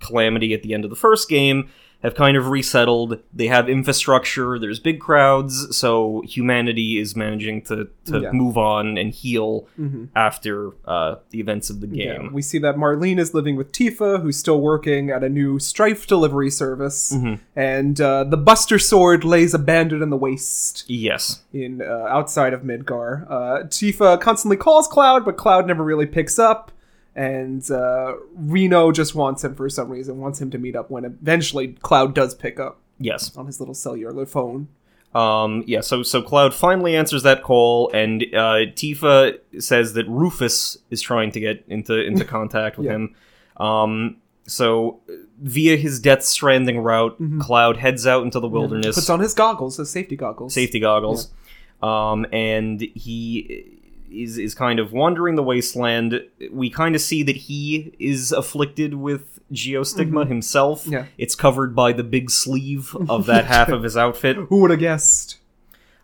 calamity at the end of the first game have kind of resettled. They have infrastructure. There's big crowds, so humanity is managing to to Yeah. move on and heal after uh, the events of the Yeah, game. we see that Marlene is living with Tifa, who's still working at a new Strife delivery service, Mm-hmm. and uh, the Buster Sword lays abandoned in the waste yes. in uh, outside of Midgar. Uh, Tifa constantly calls Cloud, but Cloud never really picks up. And uh, Reno just wants him for some reason, wants him to meet up when eventually Cloud does pick up Yes. on his little cellular phone. Um, yeah, so so Cloud finally answers that call, and uh, Tifa says that Rufus is trying to get into into contact with Yeah. him. Um, so via his Death Stranding route, Cloud heads out into the wilderness, Puts on his goggles, his safety goggles. safety goggles, um, and he is is kind of wandering the wasteland. We kind of see that he is afflicted with geostigma himself. Yeah. It's covered by the big sleeve of that half of his outfit. Who would have guessed?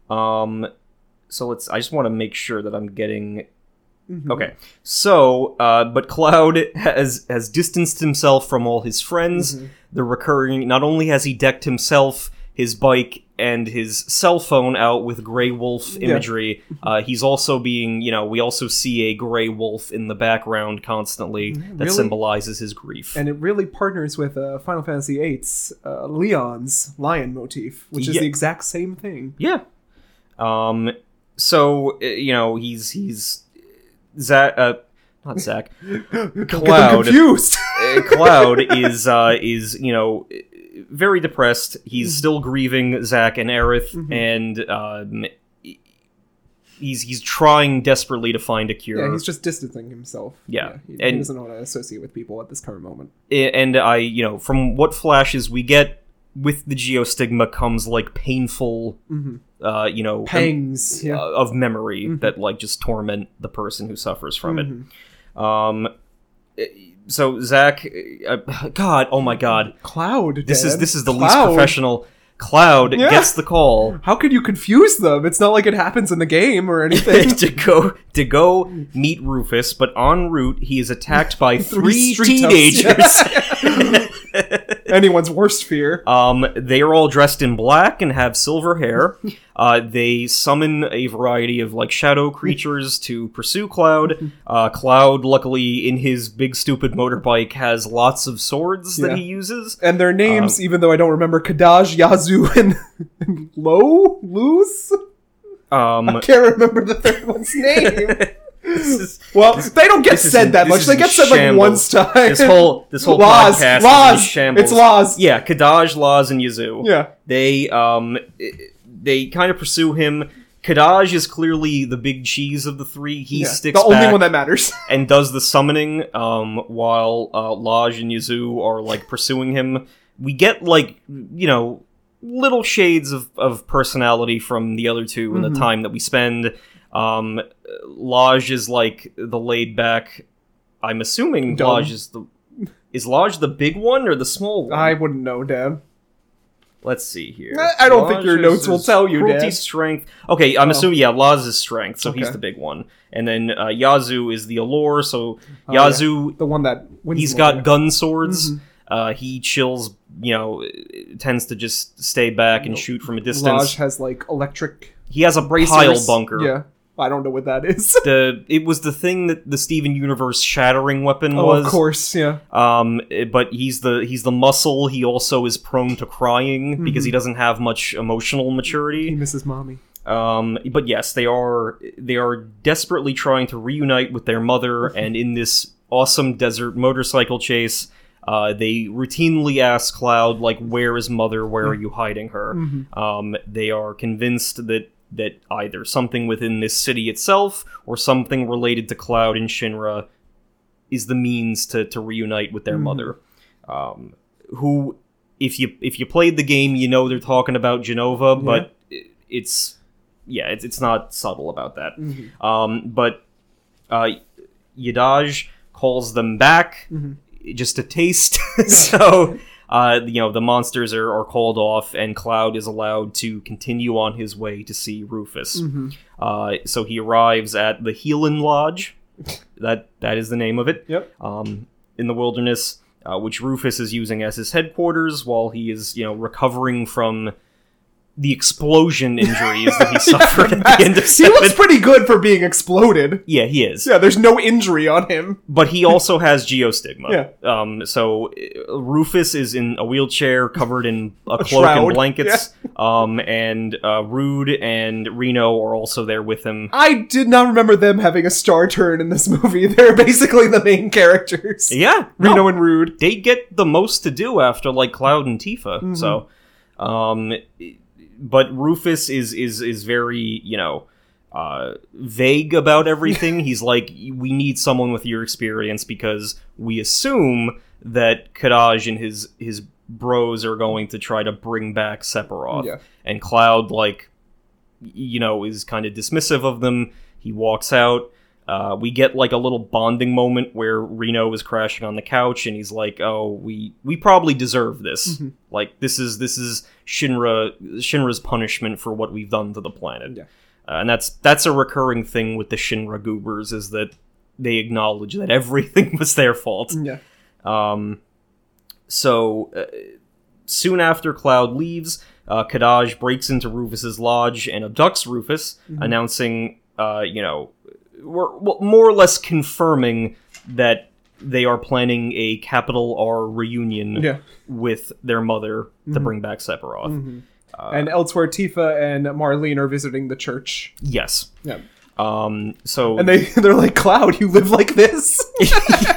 Um, so let's. I just want to make sure that I'm getting. Mm-hmm. Okay, so uh, but Cloud has has distanced himself from all his friends. Mm-hmm. The recurring. Not only has he decked himself, his bike, and his cell phone out with gray wolf imagery, uh, he's also being. You know, we also see a gray wolf in the background constantly that really? symbolizes his grief. and it really partners with uh, Final Fantasy VIII's uh, Leon's lion motif, which is Yeah. the exact same thing. Yeah. Um. So uh, you know he's he's Zack. Uh, not Zack. Cloud. confused. uh, Cloud is uh is you know very depressed. He's still grieving Zack and Aerith, and um. He's he's trying desperately to find a cure. yeah, he's just distancing himself. Yeah, he, he and- doesn't want to associate with people at this current moment. And I, you know, from what flashes we get with the geostigma comes like painful, uh, you know, Pangs. uh, yeah. of memory that like just torment the person who suffers from it. Um, so Zack, uh, God, oh my God, Cloud. this is this is the least professional. Cloud Yeah. gets the call How could you confuse them? It's not like it happens in the game or anything. to go to go meet Rufus, but en route he is attacked by three, street teenagers. Anyone's worst fear. Um, they are all dressed in black and have silver hair. Uh, they summon a variety of like shadow creatures to pursue Cloud. Uh, Cloud, luckily, in his big stupid motorbike, has lots of swords that Yeah. he uses. And their names, Um, even though I don't remember Kadaj, Yazoo, and, and Lo? Luz? Um, Can't remember the third one's name. This is- Well, they don't get This said in- that much. They get said like shambles. once time. this whole this whole Loz, podcast is laws. shambles. It's laws. Yeah, Kadaj, Loz, and Yazoo. Yeah. They um they kind of pursue him. Kadaj is clearly the big cheese of the three. He Yeah. sticks the only one that matters. and does the summoning, um, while uh, Laj and Yazoo are like pursuing him. We get like you know little shades of, of personality from the other 2 in Mhm. the time that we spend. Um, Laj is like the laid back. I'm assuming Dumb. Laj is the is Lodge the big one or the small one? I wouldn't know, Dan. Let's see here. I- don't think your notes will tell you, Cruelty, Dad. strength. Okay, I'm Oh. assuming yeah, Laz is strength, so he's the big one. And then uh, Yazoo is the allure. So Oh, yeah. Yazoo, The one that wins he's got gun swords. Mhm. Uh, he chills. You know, tends to just stay back and shoot from a distance. Lodge has like electric he has a bracers. pile bunker. Yeah. I don't know what that is. The it was the thing that the Steven Universe shattering weapon oh, was. of course, yeah. Um, eh, but he's the he's the muscle. He also is prone to crying because Mm-hmm. he doesn't have much emotional maturity. He misses mommy. Um, but yes, they are they are desperately trying to reunite with their mother, and in this awesome desert motorcycle chase, uh, they routinely ask Cloud like, "Where is mother? Where are you hiding her?" Um, they are convinced that that either something within this city itself or something related to Cloud and Shinra is the means to to reunite with their mother. Um, who, if you if you played the game, you know they're talking about Genova, but i- it's yeah, it's, it's not subtle about that. Um, but uh, Yadaj calls them back just a taste. so uh, you know the monsters are, are called off, and Cloud is allowed to continue on his way to see Rufus. Uh, so he arrives at the Healin Lodge. That that is the name of it Yep. um, in the wilderness, uh, which Rufus is using as his headquarters while he is, you know, recovering from the explosion injuries that he suffered at the end of he seven. looks pretty good for being exploded. yeah, he is. Yeah, there's no injury on him. But he also has geostigma. Yeah. Um, so uh, Rufus is in a wheelchair covered in a, cloak shroud. and blankets. Um, and uh, Rude and Reno are also there with him. I did not remember them having a star turn in this movie. They're basically the main characters. Yeah, Reno no, and Rude. they get the most to do after like Cloud and Tifa. Mm-hmm. So, um, but Rufus is is is very you know uh, vague about everything. He's like, we need someone with your experience because we assume that Kadaj and his his bros are going to try to bring back Sephiroth. Yeah. And Cloud like you know is kind of dismissive of them. He walks out. Uh, we get like a little bonding moment where Reno is crashing on the couch and he's like, "Oh, we we probably deserve this. Mm-hmm. Like this is this is Shinra Shinra's punishment for what we've done to the planet." Yeah. Uh, and that's that's a recurring thing with the Shinra goobers is that they acknowledge that everything was their fault. Yeah. Um, so uh, soon after Cloud leaves, uh, Kadaj breaks into Rufus's lodge and abducts Rufus, Mm-hmm. announcing, uh, you know, we're, well, more or less confirming that they are planning a capital R reunion Yeah. Mm-hmm. with their mother to bring back Sephiroth. and elsewhere, Tifa and Marlene are visiting the church. Yes. Yeah. Um. So And they they're like, Cloud, you live like this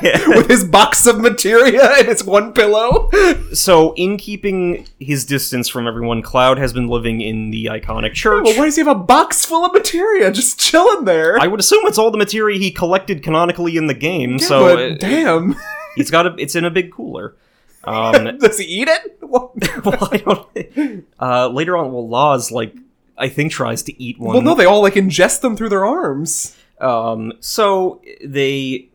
Yeah. with his box of materia and his one pillow. so in keeping his distance from everyone, Cloud has been living in the iconic church. Well, why does he have a box full of materia just chilling there? I would assume it's all the materia he collected canonically in the game. Yeah, so damn, he's got a. It's in a big cooler. Um, does he eat it? Well, I don't. Uh, later on, well, Loz like I think tries to eat one. well, no, they all like ingest them through their arms. Um, so they,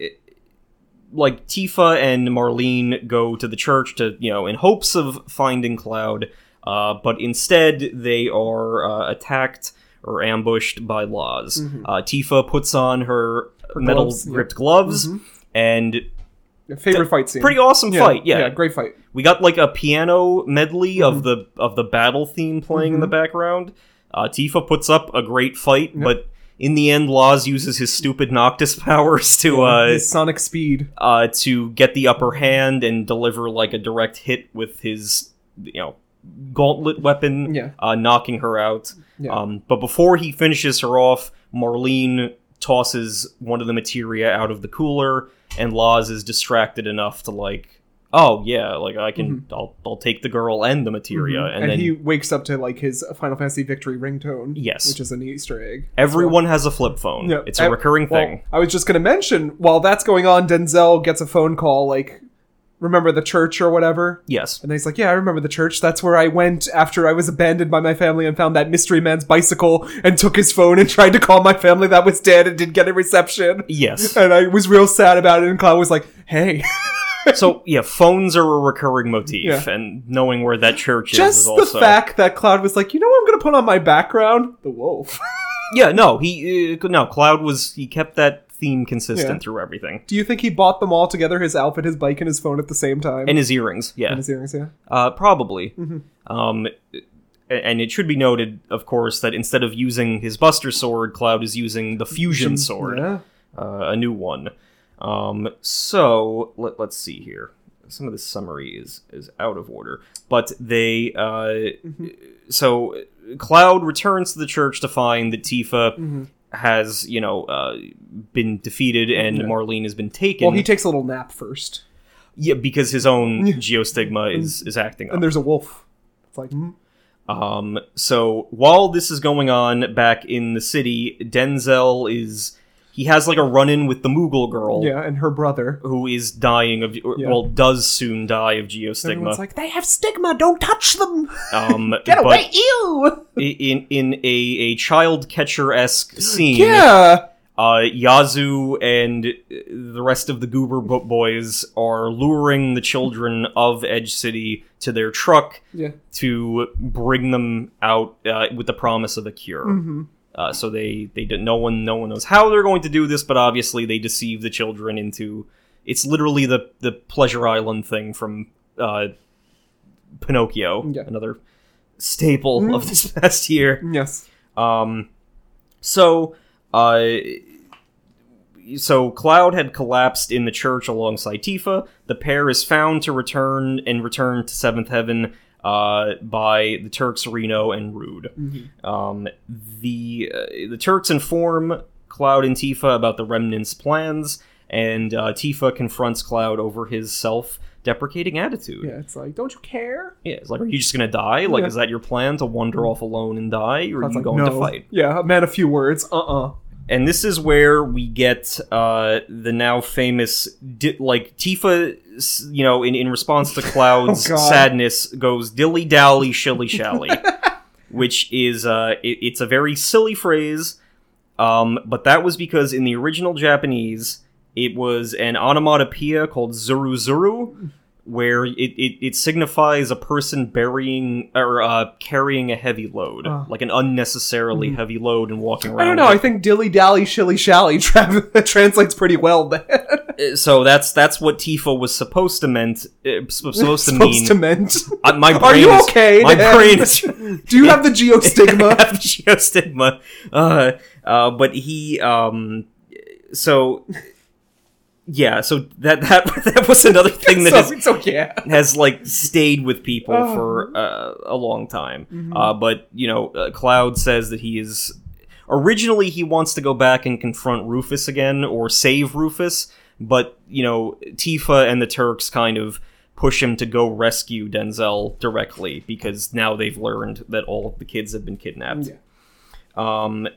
like Tifa and Marlene, go to the church to you know in hopes of finding Cloud, uh, but instead they are uh, attacked or ambushed by Loz. Uh, Tifa puts on her, metal gloves, yeah. gripped gloves, and Favorite fight scene. pretty awesome fight. Yeah. great fight. we got like a piano medley Mm-hmm. of the of the battle theme playing in the background. Uh, Tifa puts up a great fight, but in the end, Loz uses his stupid Noctis powers to uh, His sonic speed. uh, to get the upper hand and deliver like a direct hit with his you know gauntlet weapon, Yeah. uh, knocking her out. Yeah. Um, but before he finishes her off, Marlene tosses one of the materia out of the cooler, and Loz is distracted enough to like, oh yeah, like I can, I'll, I'll take the girl and the materia, and, Mm-hmm. And, then he wakes up to like his Final Fantasy Victory ringtone. Yes. which is an Easter egg. everyone has a flip phone. Yeah, It's a I- recurring well, thing. I was just gonna mention while that's going on, Denzel gets a phone call like, "Remember the church or whatever?" Yes. And he's like, "Yeah, I remember the church. That's where I went after I was abandoned by my family and found that mystery man's bicycle and took his phone and tried to call my family that was dead and didn't get a reception." Yes. And I was real sad about it. And Cloud was like, "Hey." so yeah, phones are a recurring motif, Yeah. and knowing where that church is Just the also fact that Cloud was like, you know what I'm gonna put on my background? The wolf. yeah. No, he uh, no Cloud was he kept that theme consistent Yeah. through everything, Do you think he bought them all together, his outfit, his bike, and his phone at the same time? and his earrings. Yeah, And his earrings, yeah. uh, probably. Mm-hmm. Um, and it should be noted, of course, that instead of using his Buster Sword, Cloud is using the Fusion Sword, Yeah. uh, a new one. Um, so let, let's see here. Some of the summary is is out of order, but they uh, Mm-hmm. so Cloud returns to the church to find that Tifa Mm-hmm. has you know uh, been defeated and Marlene has been taken. Well, he takes a little nap first, yeah, because his own geostigma is is acting up. and there's a wolf. It's like, mm, Um, so while this is going on back in the city, Denzel is he has like a run in with the Moogle girl yeah, and her brother. who is dying of Yeah. well does soon die of Everyone's geostigma. like, they have stigma. Don't touch them. um, Get but away, ew. in in a a child catcher esque scene, Yeah. uh, Yazoo and the rest of the Goober Bo- boys are luring the children of Edge City to their truck Yeah. to bring them out uh, with the promise of a cure. Mm-hmm. Uh, so they they did no one no one knows how they're going to do this, but obviously they deceive the children into it's literally the the Pleasure Island thing from uh, Pinocchio, Yeah. another staple of this past year. Yes. Um, so, uh, so Cloud had collapsed in the church alongside Tifa. The pair is found to return and return to Seventh Heaven uh, by the Turks, Reno, and Rude. Um, the uh, the Turks inform Cloud and Tifa about the Remnants' plans, and uh, Tifa confronts Cloud over his self-deprecating attitude. Yeah. It's like, don't you care? Yeah, it's like, are you just gonna die? Like, Yeah. is that your plan to wander off alone and die, or are Cloud's you like, going no. to fight? Yeah. A man, a few words. Uh. uh And this is where we get uh, the now famous, di- like Tifa, you know, in, in response to Cloud's Oh, sadness, goes dilly dally shilly shally, which is uh, it, it's a very silly phrase, um, but that was because in the original Japanese, it was an onomatopoeia called zuru zuru, where it, it, it signifies a person burying or uh, carrying a heavy load, Oh. like an unnecessarily heavy load and walking around. I don't know. with I think dilly dally shilly shally tra- translates pretty well. Then. Uh, so that's that's what Tifa was supposed to meant uh, supposed to Supposed mean. to meant. Uh, my brain Are you is- okay? My Dan? brain is Do you have the geostigma? I have geostigma. Uh, uh, but he um, so yeah, so that that that was another thing that has, so, so yeah. has like stayed with people Oh. for uh, a long time. Mm-hmm. Uh, but you know, uh, Cloud says that he is originally he wants to go back and confront Rufus again or save Rufus, but you know, Tifa and the Turks kind of push him to go rescue Denzel directly because now they've learned that all of the kids have been kidnapped. Yeah. Um,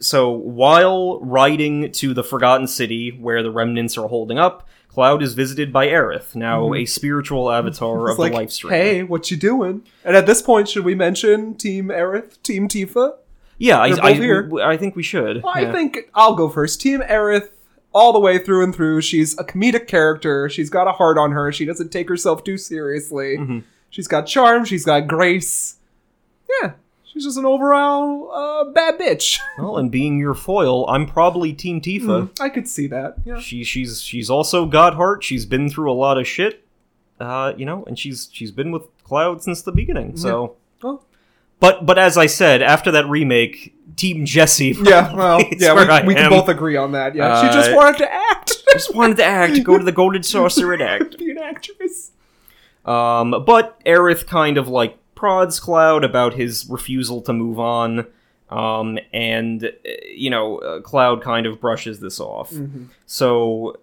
so while riding to the Forgotten City, where the remnants are holding up, Cloud is visited by Aerith, now a spiritual avatar Mm-hmm. Of the life stream. hey, what you doing? And at this point, should we mention Team Aerith, Team Tifa? yeah, I, they're I, here. I think we should. I Yeah. think I'll go first. Team Aerith, all the way through and through. She's a comedic character. She's got a heart on her. She doesn't take herself too seriously. Mm-hmm. She's got charm. She's got grace. Yeah, she's just an overall uh, bad bitch. Well, and being your foil, I'm probably Team Tifa. I could see that. Yeah. She she's she's also got heart. She's been through a lot of shit. Uh, you know, and she's she's been with Cloud since the beginning. So, Well, but but as I said, after that remake, Team Jessie. yeah, well, yeah, we, we can both agree on that. Yeah, she Uh, just wanted to act. just wanted to act, go to the Golden Saucer and act. Be an actress. Um, but Aerith kind of like prods Cloud about his refusal to move on. Um, and uh, you know, uh, Cloud kind of brushes this off. So,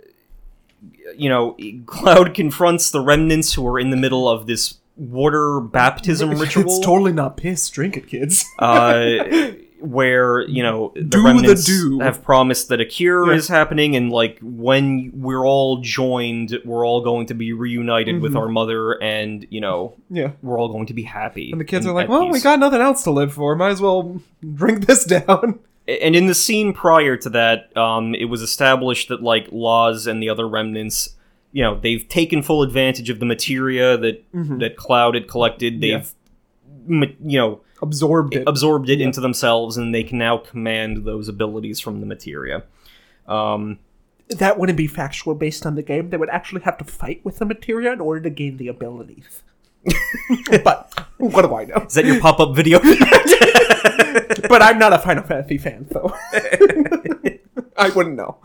you know, Cloud confronts the remnants who are in the middle of this water baptism ritual. It's totally not piss. Drink it, kids. uh, where you know the Do the remnants do. have promised that a cure Yeah. is happening, and like when we're all joined, we're all going to be reunited with our mother, and you know yeah. we're all going to be happy. And the kids and are like, well, we got nothing else to live for. Might as well drink this down. And in the scene prior to that, um, it was established that like Loz and the other remnants. You know they've taken full advantage of the materia that that Cloud had collected. They've, ma- you know, Absorbed it. absorbed it into themselves, and they can now command those abilities from the materia. Um, that wouldn't be factual based on the game. They would actually have to fight with the materia in order to gain the abilities. but what do I know? is that your pop-up video? But I'm not a Final Fantasy fan, so I wouldn't know.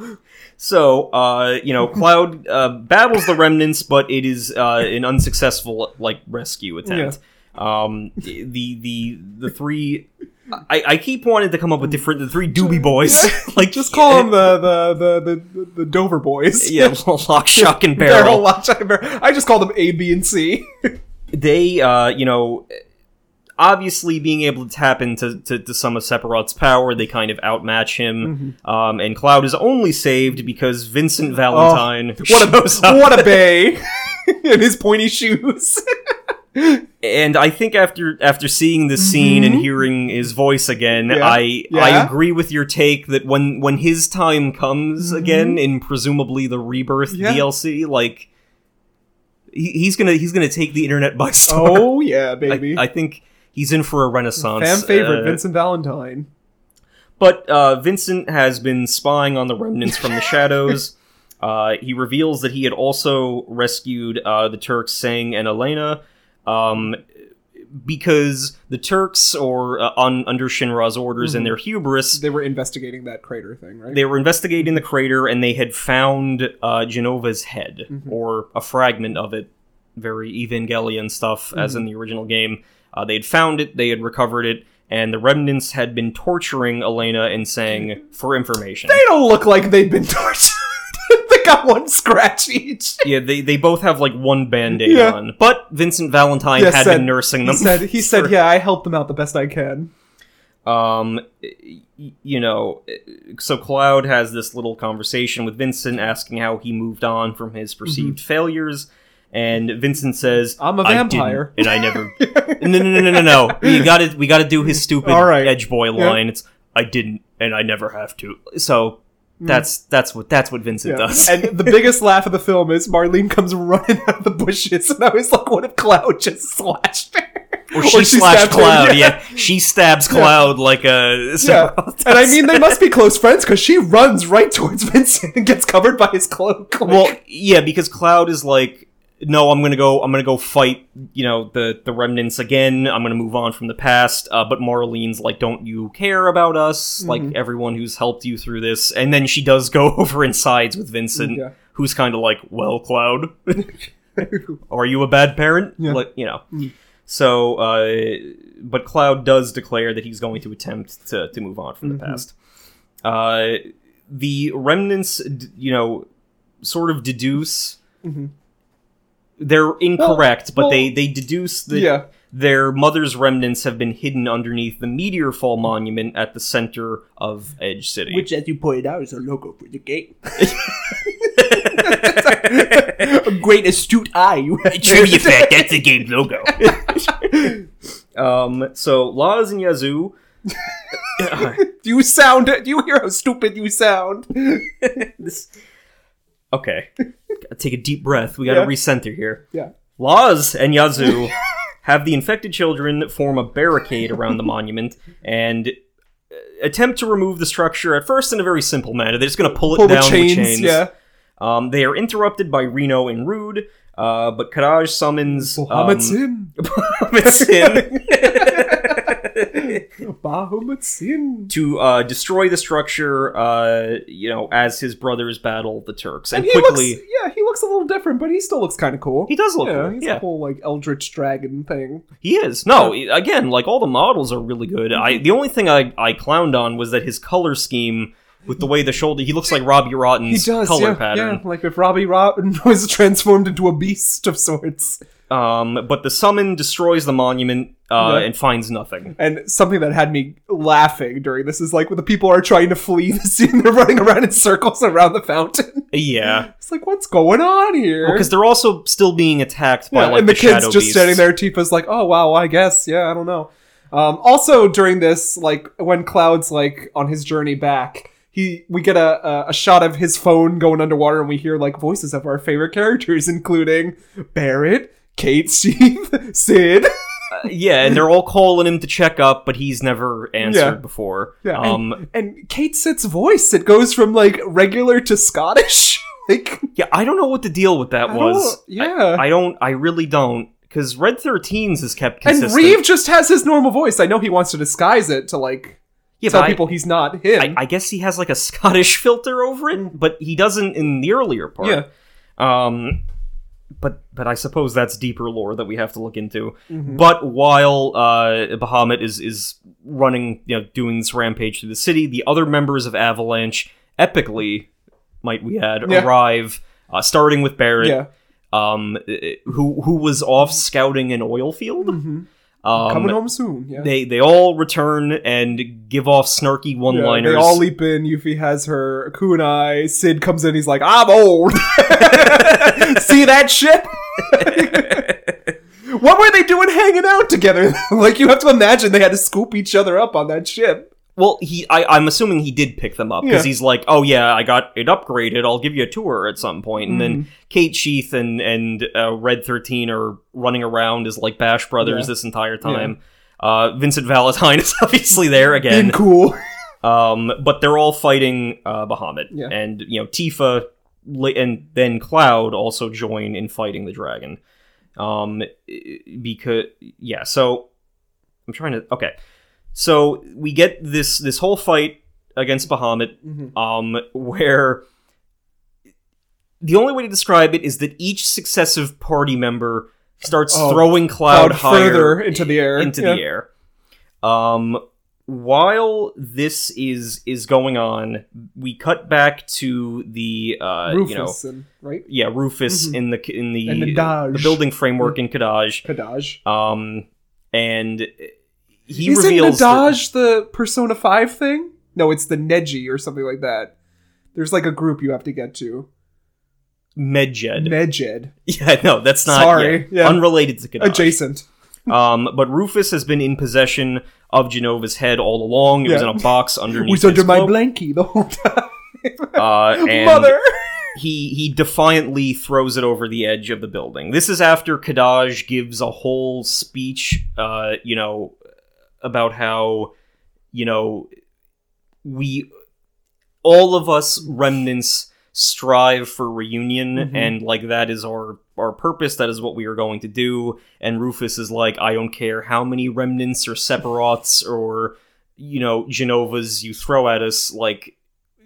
so, uh, you know, Cloud uh, battles the remnants, but it is uh, an unsuccessful like rescue attempt. Um, the the the three. I, I keep wanting to come up with different the three Doobie Boys, like Just call them the the the the, the Dover boys. yeah, lock, shock, and Barrel, barrel. Lock, Shock, and Barrel. I just call them A, B, and C. they uh you know obviously being able to tap into to, to some of sephiroth's power they kind of outmatch him um and cloud is only saved because vincent valentine Oh, what a what a bay in his pointy shoes. And i think after after seeing this scene and hearing his voice again Mm-hmm. Yeah. i i agree with your take that when when his time comes again in presumably the rebirth Mm-hmm. Yeah. dlc like he, he's gonna he's gonna take the internet by storm oh yeah, I, baby. I think he's in for a renaissance Fan favorite Uh, Vincent Valentine. But uh, Vincent has been spying on the remnants from the shadows. Uh, he reveals that he had also rescued uh, the Turks, Tseng and Elena, um, because the Turks, or uh, on under Shinra's orders and their hubris, They were investigating that crater thing, right? they were investigating the crater and they had found uh, Genova's head or a fragment of it. Very Evangelion stuff, as in the original game. Uh, they had found it, they had recovered it, and the remnants had been torturing Elena and Tseng for information. they don't look like they've been tortured. Got one scratch each. yeah, they, they both have like one band aid Yeah. on, but Vincent Valentine Yeah, had said- been nursing them. He said, he said, yeah, I helped them out the best I can. um y- you know so cloud has this little conversation with vincent asking how he moved on from his perceived failures and vincent says Mm-hmm. I'm a "I didn't, vampire." and i never no no no no no no we gotta we gotta do his stupid All right. edge boy line it's i didn't and i never have to so that's that's what that's what vincent Mm. Yeah. does And the biggest laugh of the film is Marlene comes running out of the bushes, and I was like, "What if Cloud just slashed her?" or she, slashed stabbed cloud yeah. she stabs cloud like a Yeah. And I mean, they must be close friends because she runs right towards Vincent and gets covered by his cloak. Like, Well, yeah, because Cloud is like, no, I'm gonna go. I'm gonna go fight. You know, the the remnants again. I'm gonna move on from the past. Uh, but Marlene's like, don't you care about us? Like everyone who's helped you through this. And then she does go over and sides with Vincent, Yeah. who's kind of like, well, Cloud, are you a bad parent? Yeah. Like, you know. So, uh, but Cloud does declare that he's going to attempt to, to move on from the past. Uh, the remnants, you know, sort of deduce. They're incorrect, but well, they, they deduce that yeah. their mother's remnants have been hidden underneath the meteor fall monument at the center of Edge City. which, as you pointed out, is a logo for the game. A great astute eye you have. Trivia fact, that's the game logo. um, so Laz and Yazoo Do you sound? Do you hear how stupid you sound? this okay. Take a deep breath. We gotta Yeah. recenter here. Yeah. Laz and Yazoo have the infected children form a barricade around the monument and uh, attempt to remove the structure at first in a very simple manner. They're just going to pull it Pull down the chains, with chains. yeah. Um, they are interrupted by Reno and Rude, uh, but Kadaj summons Bahamut um, Sin. Bahamut Sin Bahamut Sin. to uh, destroy the structure. Uh, you know, as his brothers battle the Turks, and, And he quickly. looks, yeah, he looks a little different, but he still looks kind of cool. He does look yeah, cool, he's yeah. a whole like eldritch dragon thing. He is. No, again, like all the models are really good. I the only thing I, I clowned on was that his color scheme with the way the shoulder he looks like Robbie He Rotten's does, color yeah, pattern. yeah, like if Robbie Rotten was transformed into a beast of sorts. Um but the summon destroys the monument uh, Yeah. and finds nothing. And something that had me laughing during this is like when the people are trying to flee the scene, they're running around in circles around the fountain. Yeah. It's like, what's going on here? Because they're also still being attacked by Yeah, like and the, the, kids just beasts. standing there. Tifa's like, "Oh wow, I guess, yeah, I don't know." Um, also, during this, like when Cloud's like on his journey back, he we get a, a a shot of his phone going underwater, and we hear like voices of our favorite characters, including Barret, Cait, Steve, Cid. Yeah, and they're all calling him to check up, but he's never answered Yeah. before. Yeah, Um and, and Cait Sith's voice it goes from like regular to Scottish. like, yeah, I don't know what the deal with that I was. yeah. I, I don't I really don't. Because Red 13's is kept and. Reeve just has his normal voice. I know he wants to disguise it to like yeah, tell but I- people he's not him. I, I guess he has like a Scottish filter over it, but he doesn't in the earlier part. Yeah. Um, but but I suppose that's deeper lore that we have to look into. Mm-hmm. But while uh, Bahamut is is running, you know, doing this rampage through the city, the other members of Avalanche, epically, might we add, Yeah. arrive. Uh, starting with Barret, yeah. um, who who was off scouting an oil field. Um. Coming home soon. Yeah. They they all return and give off snarky one-liners. they all leap in. Yuffie has her kunai. Cid comes in. He's like, "I'm old." See that shit? what were they doing hanging out together? like you have to imagine they had to scoop each other up on that ship. Well, he I, I'm assuming he did pick them up because Yeah. he's like, oh yeah, I got it upgraded. I'll give you a tour at some point. And then Mm-hmm. Cait Sith and and uh, Red Thirteen are running around as like Bash brothers Yeah. this entire time. Uh, Vincent Valentine is obviously there again. cool. Um, but they're all fighting uh, Bahamut, Yeah. and you know Tifa and then Cloud also join in fighting the dragon. Um, because yeah, so I'm trying to okay, so we get this this whole fight against Bahamut, Mhm. um, where the only way to describe it is that each successive party member starts Oh, throwing Cloud, Cloud higher further into the air. into Yeah. the air. Um, while this is is going on, we cut back to the uh, Rufus you know and right yeah Rufus Mhm. in the in the, the the building framework in Kadaj. Kadaj. Um, and he Isn't reveals that- Nadaj the Persona Five thing? No, it's the Neji or something like that. There's like a group you have to get to. Medjed. Nejed. yeah, no, that's not Sorry, yeah, yeah. unrelated to Kadaj. Adjacent. Um, but Rufus has been in possession of Jenova's head all along. It was in a box underneath. Was under my cloak. blankie the whole time. Uh, and Mother! he he defiantly throws it over the edge of the building. This is after Kadaj gives a whole speech, uh, you know, about how, you know, we all of us remnants strive for reunion Mhm. and like that is our our purpose that is what we are going to do and Rufus is like I don't care how many remnants or separats or you know Jenovas you throw at us like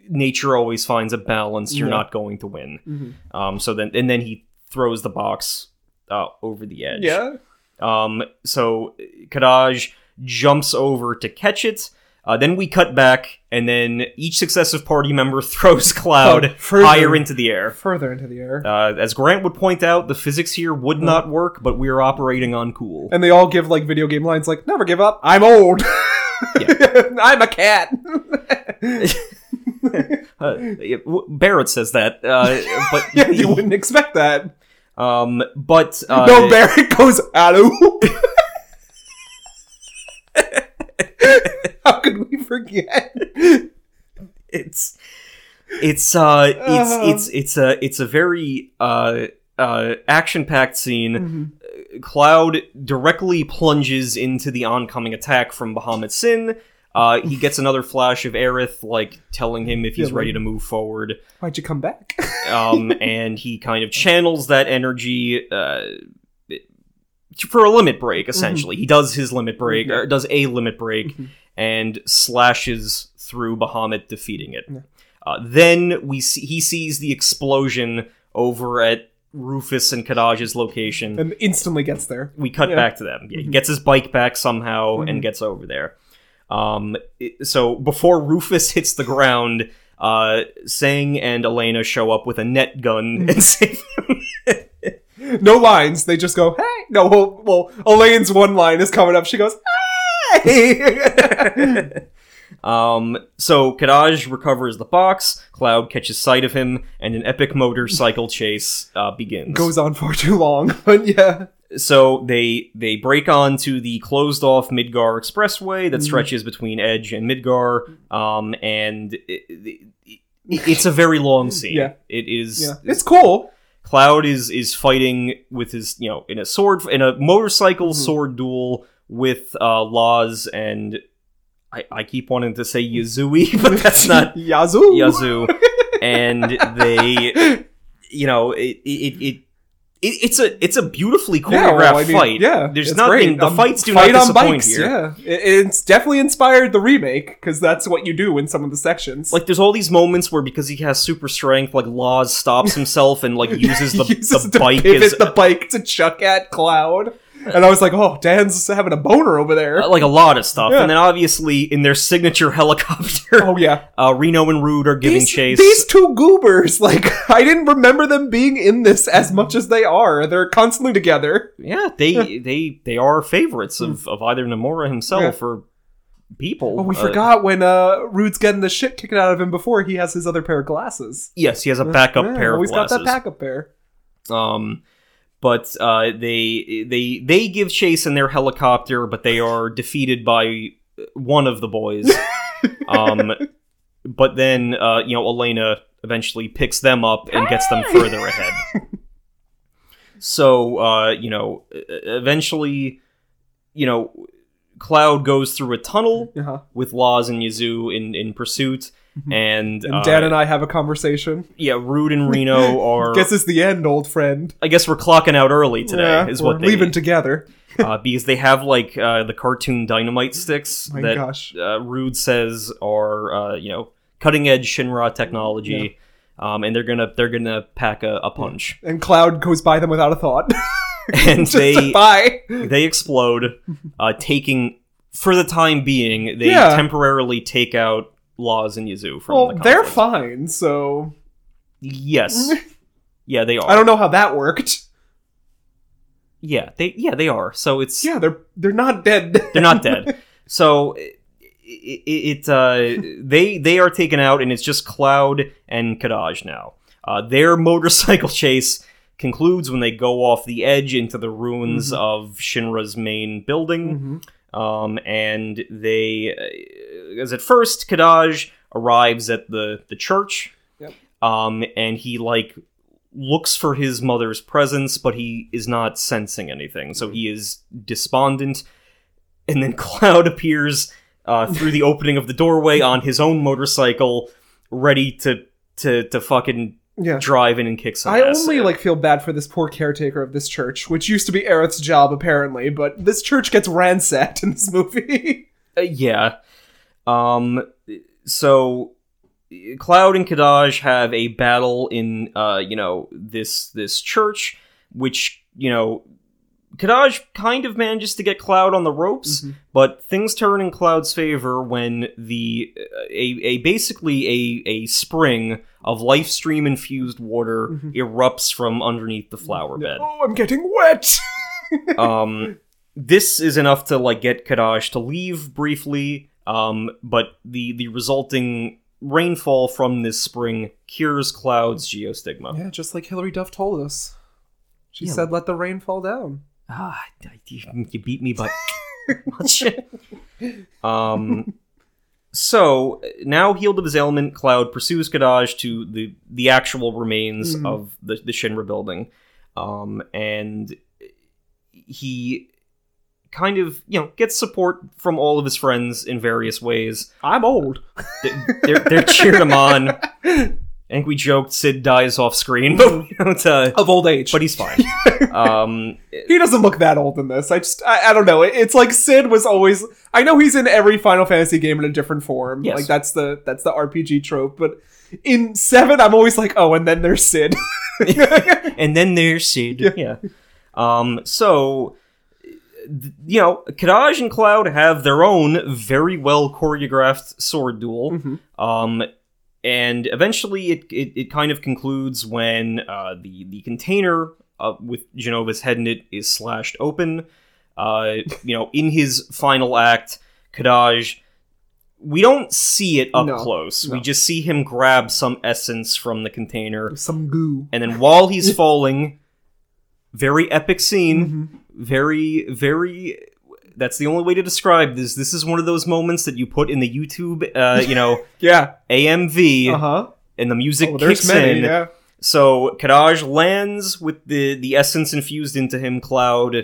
nature always finds a balance you're Yeah. not going to win Mhm. um so then and then he throws the box uh, over the edge Yeah. um, so Kadaj jumps over to catch it. Uh, then we cut back, and then each successive party member throws Cloud Oh, further. higher into the air. Further into the air. Uh, as Grant would point out, the physics here would not work, but we are operating on cool. and they all give like video game lines like, never give up. I'm old. I'm a cat. Uh, Barret says that, uh, but yeah, you wouldn't expect that. um, but uh, no, Barret goes, hello. How could we forget? it's it's uh it's Uh. it's it's a it's a very uh uh action packed scene Mm-hmm. Cloud directly plunges into the oncoming attack from Bahamut Sin. Uh, he gets another flash of Aerith, like telling him if he's Yeah, ready to move forward. Why'd you come back? um, and he kind of channels that energy uh, for a limit break. Essentially, he does his limit break, or does a limit break, and slashes through Bahamut, defeating it. Uh, then we see he sees the explosion over at Rufus and Kadaj's location. and instantly gets there. we cut Yeah. back to them. Yeah, he gets his bike back somehow and gets over there. Um, it- so before Rufus hits the ground, uh, Tseng and Elena show up with a net gun and save him. No lines. They just go, hey. No, well, well Elaine's one line is coming up. She goes, hey. Um, so Kadaj recovers the box. Cloud catches sight of him, and an epic motorcycle chase uh, begins. Goes on far too long, but yeah. so they they break onto the closed off Midgar Expressway that stretches between Edge and Midgar, um, and it, it, it- it's a very long scene. Yeah. it is. Yeah. It's cool. Cloud is is fighting with his you know in a sword in a motorcycle sword duel with uh, Loz and I, I keep wanting to say Yazui, but that's not Yazoo. Yazoo, and they, you know, it it. it it, it's a it's a beautifully choreographed Yeah, well, I mean, fight. Yeah, there's nothing. great. The Um, fights do fight not on disappoint bikes, here. Yeah, It- it's definitely inspired the remake because that's what you do in some of the sections. Like there's all these moments where because he has super strength, like Loz stops himself and like uses the, uses the bike as the bike to chuck at Cloud, and I was like, "Oh, Dan's having a boner over there." uh, like a lot of stuff. Yeah. And then obviously in their signature helicopter, oh yeah, uh, Reno and Rude are giving these, chase. these two goobers, like I didn't remember them being in this as much as they are. They're constantly together. yeah, they they they are favorites of, of either Nomura himself or people. Oh, we Uh, forgot when uh Rude's getting the shit kicked out of him before he has his other pair of glasses. Yes, he has a backup Yeah, pair of always glasses. got that backup pair. Um, but uh, they they they give chase in their helicopter, but they are defeated by one of the boys. um, but then uh, you know Elena eventually picks them up and gets them further ahead. So uh, you know, eventually, you know, Cloud goes through a tunnel Uh-huh. with Loz and Yazoo in in pursuit. And, And uh, Dan and I have a conversation. yeah, Rude and Reno are. Guess it's the end, old friend. I guess we're clocking out early today. Yeah, is what they leaving together. uh, because they have like uh, the cartoon dynamite sticks My that gosh. Uh, Rude says are uh, you know cutting edge Shinra technology, um, and they're gonna they're gonna pack a, a punch, And Cloud goes by them without a thought. and they bye. they explode, uh, taking for the time being they Yeah. temporarily take out Loz and Yazoo from the Well, the they're fine, so Yes, yeah, they are. I don't know how that worked. Yeah, they yeah they are. So it's Yeah, they're they're not dead. they're not dead. So it, it, it uh, they they are taken out, and it's just Cloud and Kadaj now. Uh, their motorcycle chase concludes when they go off the edge into the ruins of Shinra's main building. Um, and they, uh, as at first, Kadaj arrives at the the church. Yep. Um, and he like looks for his mother's presence, but he is not sensing anything. So he is despondent. And then Cloud appears uh, through the opening of the doorway on his own motorcycle, ready to to to fucking yeah. drive in and kick some I ass. only like feel bad for this poor caretaker of this church, which used to be Aerith's job apparently, but this church gets ransacked in this movie. Uh, yeah. Um. So, Cloud and Kadaj have a battle in, uh, you know, this this church, which you know, Kadaj kind of manages to get Cloud on the ropes, but things turn in Cloud's favor when the a, a basically a a spring of life stream infused water erupts from underneath the flower bed oh, I'm getting wet. um this is enough to like get Kadaj to leave briefly um but the the resulting rainfall from this spring cures cloud's geostigma yeah, just like Hilary Duff told us. She Yeah. said, "Let the rain fall down." Ah you, you beat me by much um so now healed of his ailment cloud pursues Kadaj to the the actual remains Mhm. of the, the shinra building um and he kind of you know gets support from all of his friends in various ways. I'm old. They're they're cheering him on. I think we joked Cid dies off screen, but we don't, uh, Of old age. but he's fine. um, he doesn't look that old in this. I just, I, I don't know. It- It's like Cid was always. I know he's in every Final Fantasy game in a different form. Yes. Like that's the that's the RPG trope. But in seven, I'm always like, oh, and then there's Cid. and then there's Cid. Yeah. Um. So, you know, Kadaj and Cloud have their own very well choreographed sword duel. Mm-hmm. Um. And eventually, it, it, it kind of concludes when uh, the the container uh, with Jenova's head in it is slashed open. Uh, you know, in his final act, Kadaj, we don't see it up No, close. We just see him grab some essence from the container, Some goo. and then while he's falling, very epic scene. Very, very. That's the only way to describe this. This is one of those moments that you put in the YouTube, uh, you know, Yeah. AMV, Uh huh. and the music Oh, kicks many. in. Yeah. So Kadaj lands with the the essence infused into him. Cloud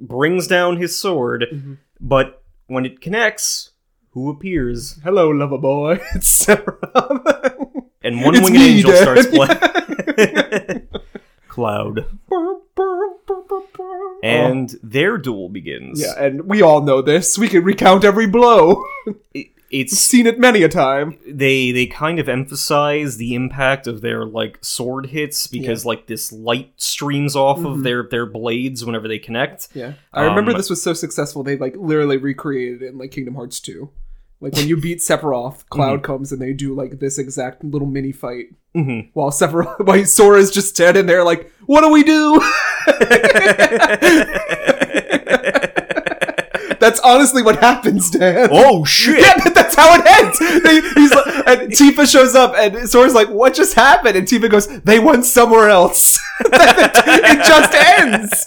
brings down his sword, Mm-hmm. but when it connects, who appears? Hello, lover boy. It's Sarah. And one It's winged me, angel Dad. starts playing. Cloud, and their duel begins. Yeah, and we all know this. We can recount every blow. It- it's Seen it many a time. they they kind of emphasize the impact of their like sword hits because like this light streams off Mm-hmm. of their their blades whenever they connect. Yeah, I remember Um, this was so successful they like literally recreated it in like Kingdom Hearts 2. Like when you beat Sephiroth, Cloud comes and they do like this exact little mini fight Mhm. while Sephiroth, while Sora's just standing there like, "What do we do?" That's honestly what happens, Dan. Oh shit! Yeah, but that's how it ends. They, he's like, and Tifa shows up, and Sora's like, "What just happened?" And Tifa goes, "They went somewhere else." it just ends.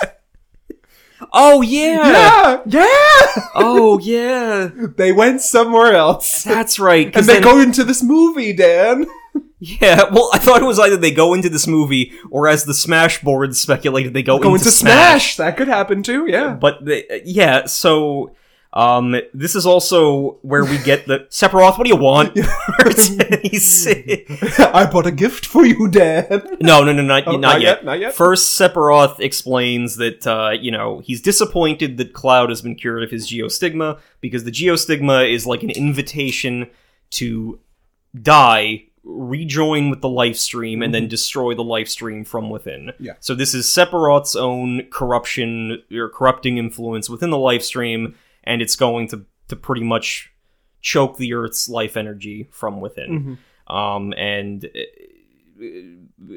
Oh yeah! Yeah, yeah. Oh yeah! They went somewhere else, That's right. and they then- go into this movie, Dan. Yeah, well, I thought it was either they go into this movie, or as the Smash boards speculated, they go, Go into, into Smash. That could happen too. Yeah. But they, yeah, so um, this is also where we get the Sephiroth. What do you want? I bought a gift for you, Dan. no, no, no, not, Oh, not, not yet. yet, not yet. First, Sephiroth explains that uh, you know he's disappointed that Cloud has been cured of his geostigma because the geostigma is like an invitation to die, rejoin with the life stream, and then destroy the life stream from within. Mm-hmm. Yeah. So this is Sephiroth's own corruption or corrupting influence within the life stream, and it's going to to pretty much choke the Earth's life energy from within. Mm-hmm. Um, and uh,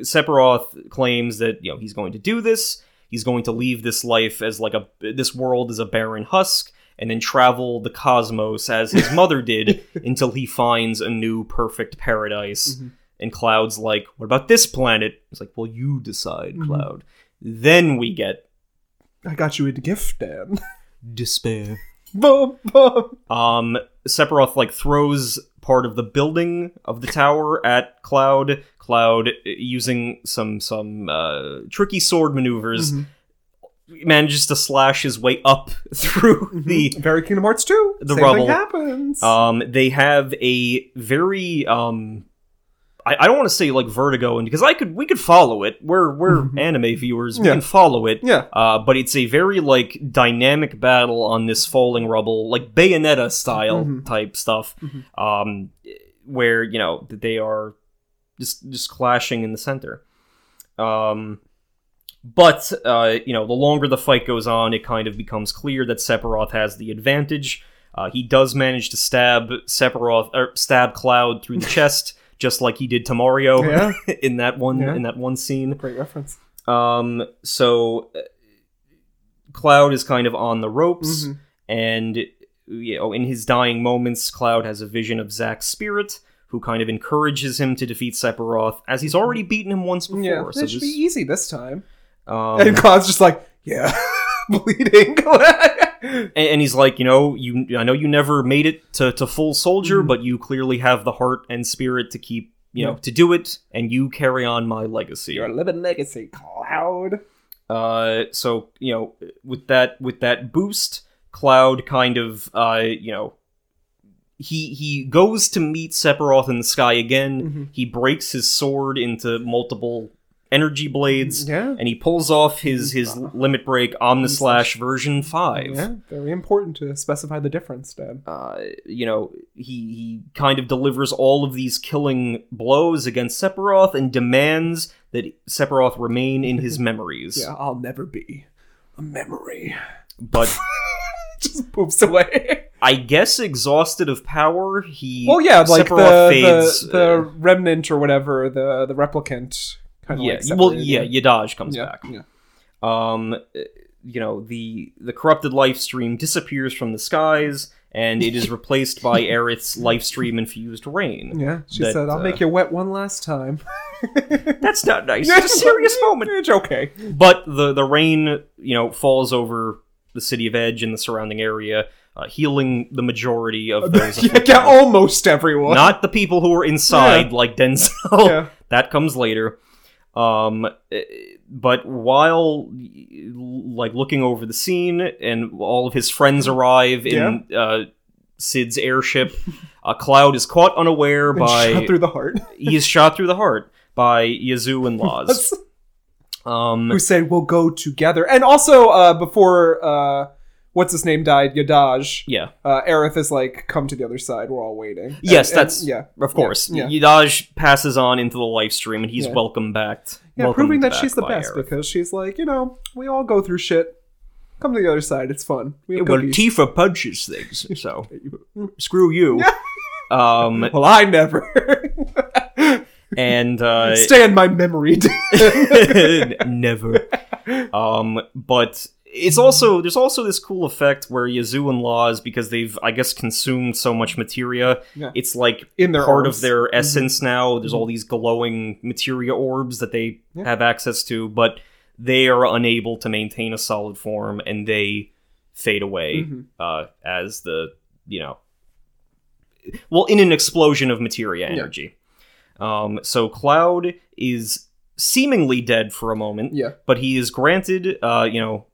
Sephiroth claims that you know he's going to do this. He's going to leave this life as like a this world as a barren husk, and then travel the cosmos as his mother did until he finds a new perfect paradise. And Cloud's like, "What about this planet?" It's like, "Well, you decide, Cloud." Then we get I got you a gift, Dan. despair. Boom, boom. Um, Sephiroth like throws part of the building of the tower at Cloud. Cloud, uh, using some some uh, tricky sword maneuvers, manages to slash his way up through the. Very Kingdom Hearts 2. The Same rubble. thing happens. Um, they have a very um. I, I don't want to say like vertigo, and because I could, we could follow it. We're we're anime viewers, we Yeah. can follow it. Yeah. Uh, but it's a very like dynamic battle on this falling rubble, like Bayonetta style Mm-hmm. type stuff, um, where you know they are just just clashing in the center. Um, but uh, you know, the longer the fight goes on, it kind of becomes clear that Sephiroth has the advantage. Uh, he does manage to stab Sephiroth or stab Cloud through the chest, just like he did to Mario Yeah. in that one Yeah. in that one scene. Great reference. Um, so uh, Cloud is kind of on the ropes, Mm-hmm. and you know, in his dying moments, Cloud has a vision of Zack's spirit, who kind of encourages him to defeat Sephiroth, as he's already beaten him once before. Yeah, so it should this- be easy this time. Um, and Cloud's just like, yeah, bleeding. and, and he's like, you know, you I know you never made it to, to full soldier, Mm-hmm. but you clearly have the heart and spirit to keep, you know, to do it, and you carry on my legacy. Your living legacy, Cloud. Uh, so you know, with that with that boost, Cloud kind of uh, you know, he he goes to meet Sephiroth in the sky again. Mm-hmm. He breaks his sword into multiple energy blades, Yeah. and he pulls off his his limit break Omnislash version five. Yeah, very important to specify the difference, Dad. uh, you know, he he kind of delivers all of these killing blows against Sephiroth and demands that Sephiroth remain in his memories. Yeah, I'll never be a memory. But Just moves away. I guess exhausted of power, he well, yeah, like the, fades. the the uh, remnant or whatever, the the replicant. Kind of yeah, like well, yeah, Yadaj comes yeah, back. yeah. Um, uh, you know, the the corrupted life stream disappears from the skies, and it is replaced by Aerith's life stream infused rain. Yeah, she That, said, "I'll uh, make you wet one last time." That's not nice. It's a serious moment. It's okay. But the the rain, you know, falls over the city of Edge and the surrounding area, uh, healing the majority of those. yeah, yeah, almost everyone. Not the people who are inside, Yeah. like Denzel. Yeah. that comes later. Um, eh, but while like looking over the scene, and all of his friends arrive in uh, Cid's airship, a cloud is caught unaware And by shot through the heart. he is shot through the heart by Yazoo and Loz. Um, Who say we'll go together? And also, uh, before uh, what's his name died, Yadaj. yeah. Uh, Aerith is like, "Come to the other side. We're all waiting." Yes, And- and- that's yeah, Of course, Yeah, Yidaj passes on into the life stream, and he's Yeah. welcome back. yeah, proving that she's the best Aerith. because she's like, you know, we all go through shit. Come to the other side. It's fun. We have well. Tifa punches things, so screw you. um, well, I never. and uh, Stay in my memory. never. Um, but it's also there's also this cool effect where Yazoo and Loz, because they've I guess consumed so much materia, Yeah. it's like In their part orbs. of their essence now. There's all these glowing materia orbs that they Yeah. have access to, but they are unable to maintain a solid form, and they fade away Mhm. uh, as the you know, well, in an explosion of materia energy. Um, so Cloud is seemingly dead for a moment, yeah. but he is granted, uh, you know,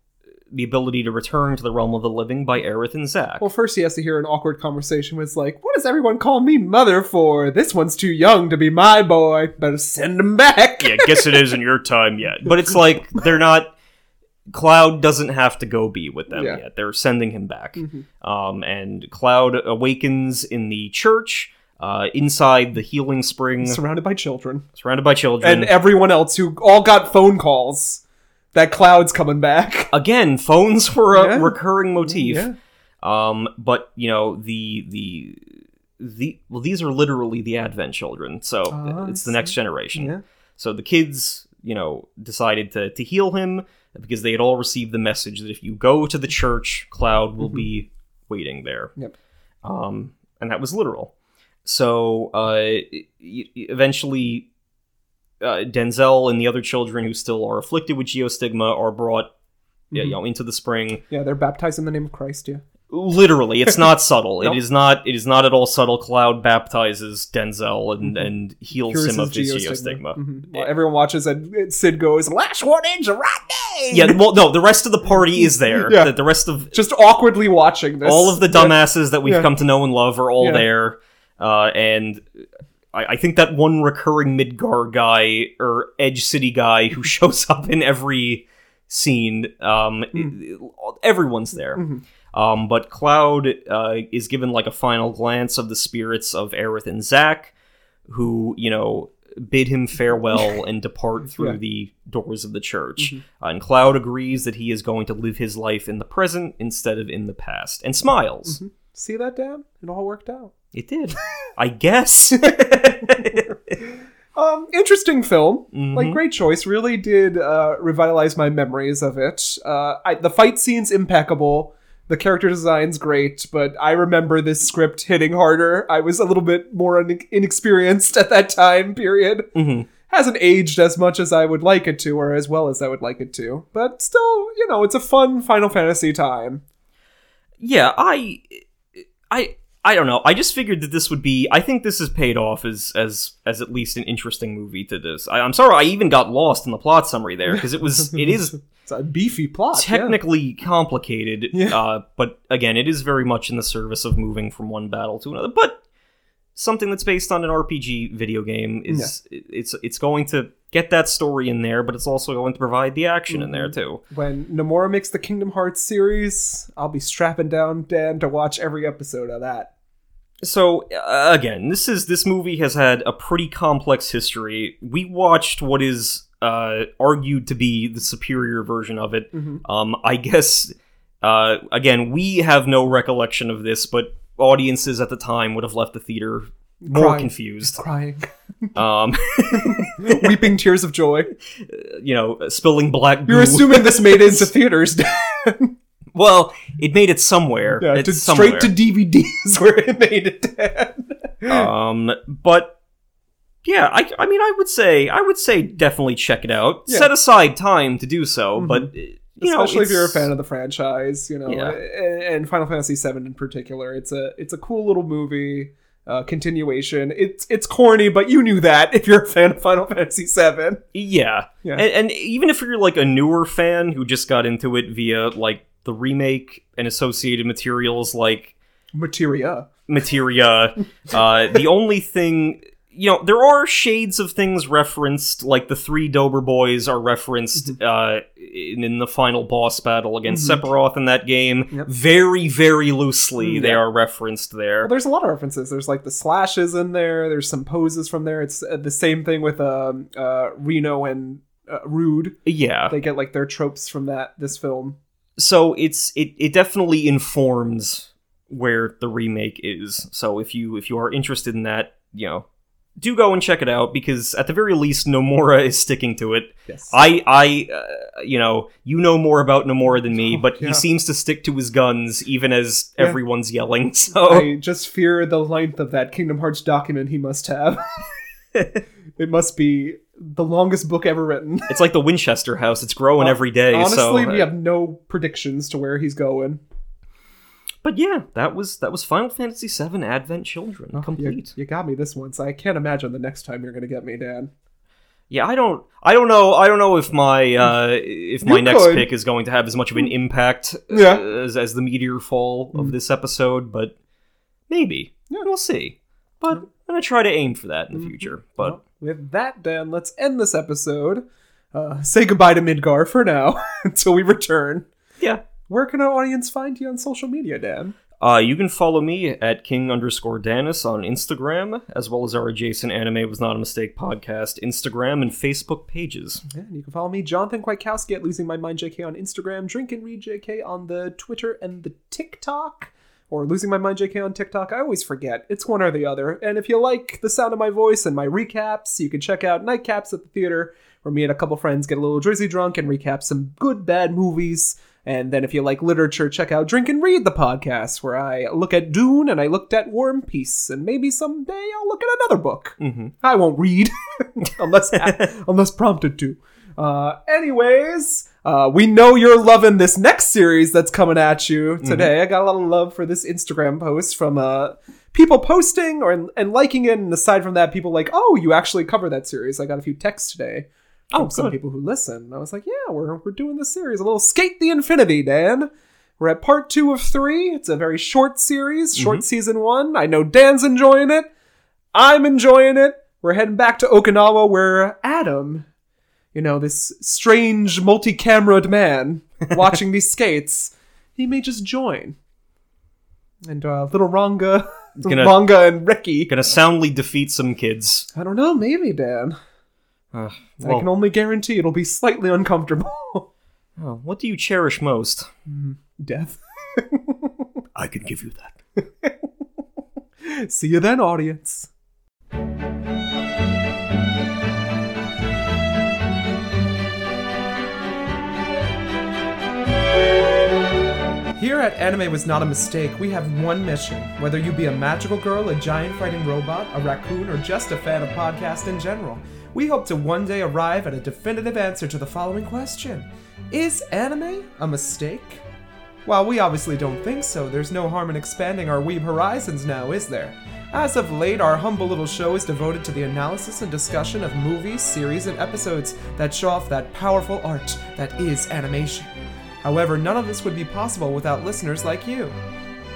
the ability to return to the realm of the living by Aerith and Zack. Well, first he has to hear an awkward conversation with like, "What does everyone call me mother for? This one's too young to be my boy. Better send him back." yeah, guess it isn't your time yet. But it's like they're not. Cloud doesn't have to go be with them Yeah. yet. They're sending him back. Mhm. Um, and Cloud awakens in the church, uh, inside the healing spring, Surrounded by children surrounded by children. and everyone else who all got phone calls that Cloud's coming back. Again, phones were a Yeah. recurring motif. Yeah. Um, but you know the the the well, these are literally the Advent children, so I it's the next generation. Yeah. So the kids, you know, decided to to heal him because they had all received the message that if you go to the church, Cloud will be waiting there. Mm-hmm. Yep. Um, and that was literal. So uh, eventually, uh, Denzel and the other children who still are afflicted with geostigma are brought, yeah, Mm-hmm. you know, into the spring. Yeah, they're baptized in the name of Christ. Yeah. Literally, it's not subtle. Nope. It is not. It is not at all subtle. Cloud baptizes Denzel and and heals Cures him of his geostigma. geostigma. Mhm. While everyone watches and Cid goes, "Lash one inch right name." Yeah, well, no, the rest of the party is there. Yeah. The, the rest of just awkwardly watching this. all of the dumbasses that we've Yeah. come to know and love are all Yeah. there. Uh, and I, I think that one recurring Midgar guy or Edge City guy who shows up in every scene, um, Hmm. everyone's there. Mhm. Um, but Cloud uh, is given like a final glance of the spirits of Aerith and Zack, who you know bid him farewell and depart through Yeah. Mm-hmm. the doors of the church. Uh, and Cloud agrees that he is going to live his life in the present instead of in the past, and smiles. See that, Dad? It all worked out. It did, I guess. Um, interesting film. Mhm. Like, great choice. Really did uh, revitalize my memories of it. Uh, I, the fight scene's impeccable. The character design's great, but I remember this script hitting harder. I was a little bit more un- inexperienced at that time period. Mhm. Hasn't aged as much as I would like it to, or as well as I would like it to. But still, you know, it's a fun Final Fantasy time. yeah, I, I, I don't know. I just figured that this would be. I think this is paid off as as as at least an interesting movie to this. I, I'm sorry, I even got lost in the plot summary there because it was it is It's a beefy plot. yeah. technically complicated, Yeah. uh, but again, it is very much in the service of moving from one battle to another. But something that's based on an RPG video game is it's it's going to get that story in there, but it's also going to provide the action in Mm-hmm. there too. When Nomura makes the Kingdom Hearts series, I'll be strapping down Dan to watch every episode of that. So uh, again, this is this movie has had a pretty complex history. We watched what is uh, argued to be the superior version of it. Um, I guess uh, again, we have no recollection of this, but audiences at the time would have left the theater more Crying. confused. Crying, Um, weeping tears of joy. you know, spilling black. You're assuming this made it into theaters, Dan. well, it made it somewhere. yeah, to, somewhere. straight to DVDs where it made it, Dan. um but yeah I, I mean i would say i would say definitely check it out Yeah. set aside time to do so but you know Especially if you're a fan of the franchise, you know, Yeah. and, and Final Fantasy VII in particular. It's a it's a cool little movie. Uh, continuation. It's it's corny, but you knew that if you're a fan of Final Fantasy VII. yeah, Yeah. And, and even if you're like a newer fan who just got into it via like the remake and associated materials like Materia. materia uh the only thing you know there are shades of things referenced like the three dober boys are referenced Mm-hmm. uh in, in the final boss battle against sephiroth in that game Yep. very very loosely Mm, they are referenced there Well, there's a lot of references. There's like the slashes in there. There's some poses from there. It's uh, the same thing with um, uh, Reno and uh, Rude. yeah They get like their tropes from that this film. so it's it, it definitely informs where the remake is so if you if you are interested in that you know do go and check it out because at the very least nomura is sticking to it Yes. I, I, uh, you know, you know more about Nomura than me, but yeah. he seems to stick to his guns even as Yeah. everyone's yelling. So I just fear the length of that Kingdom Hearts document he must have. it must be the longest book ever written. it's like the Winchester House; it's growing every day. Honestly, so, we uh, have no predictions to where he's going. But yeah, that was that was Final Fantasy VII Advent Children You, complete. you got me this once. I can't imagine the next time you're going to get me, Dan. Yeah, I don't, I don't know, I don't know if my uh, if my You next could. pick is going to have as much of an impact Yeah. as as the meteor fall Mm. of this episode, but maybe Yeah. we'll see. But I'm gonna try to aim for that in the future. But Well, with that, Dan, let's end this episode. Uh, say goodbye to Midgar for now until we return. yeah, Where can our audience find you on social media, Dan? Uh, you can follow me at king underscore Danis on Instagram, as well as our adjacent anime was not a mistake podcast Instagram and Facebook pages. Yeah, and you can follow me, Jonathan Kwiatkowski, at Losing My Mind JK on Instagram, Drink and Read JK on the Twitter and the TikTok, or Losing My Mind JK on TikTok. I always forget. It's one or the other. And if you like the sound of my voice and my recaps, you can check out Nightcaps at the Theater, where me and a couple friends get a little Jersey drunk and recap some good, bad movies. And then if you like literature, check out Drink and Read the podcast, where I look at Dune and I looked at War and Peace, and maybe someday I'll look at another book. Mm-hmm. I won't read unless unless prompted to. Uh, anyways, uh, we know you're loving this next series that's coming at you today. I got a lot of love for this Instagram post from uh, people posting or and liking it, and aside from that, people like, "Oh, you actually cover that series." I got a few texts today. Oh, some people who listen. I was like, "Yeah, we're we're doing this series, a little skate the infinity, Dan." We're at part two of three. It's a very short series, short season one. I know Dan's enjoying it. I'm enjoying it. We're heading back to Okinawa where Adam, you know, this strange multi-camera'd man watching these skates, he may just join. And uh, little Ranga, gonna- Ranga and Reki. Gonna soundly defeat some kids. I don't know, maybe Dan. Uh, I can only guarantee it'll be slightly uncomfortable. oh, what do you cherish most? Death. I can give you that. See you then, audience. Here at Anime Was Not a Mistake, we have one mission. Whether you be a magical girl, a giant fighting robot, a raccoon, or just a fan of podcasts in general, we hope to one day arrive at a definitive answer to the following question Is anime a mistake? While we obviously don't think so, there's no harm in expanding our weeb horizons now, is there? As of late, our humble little show is devoted to the analysis and discussion of movies, series, and episodes that show off that powerful art that is animation. However, none of this would be possible without listeners like you.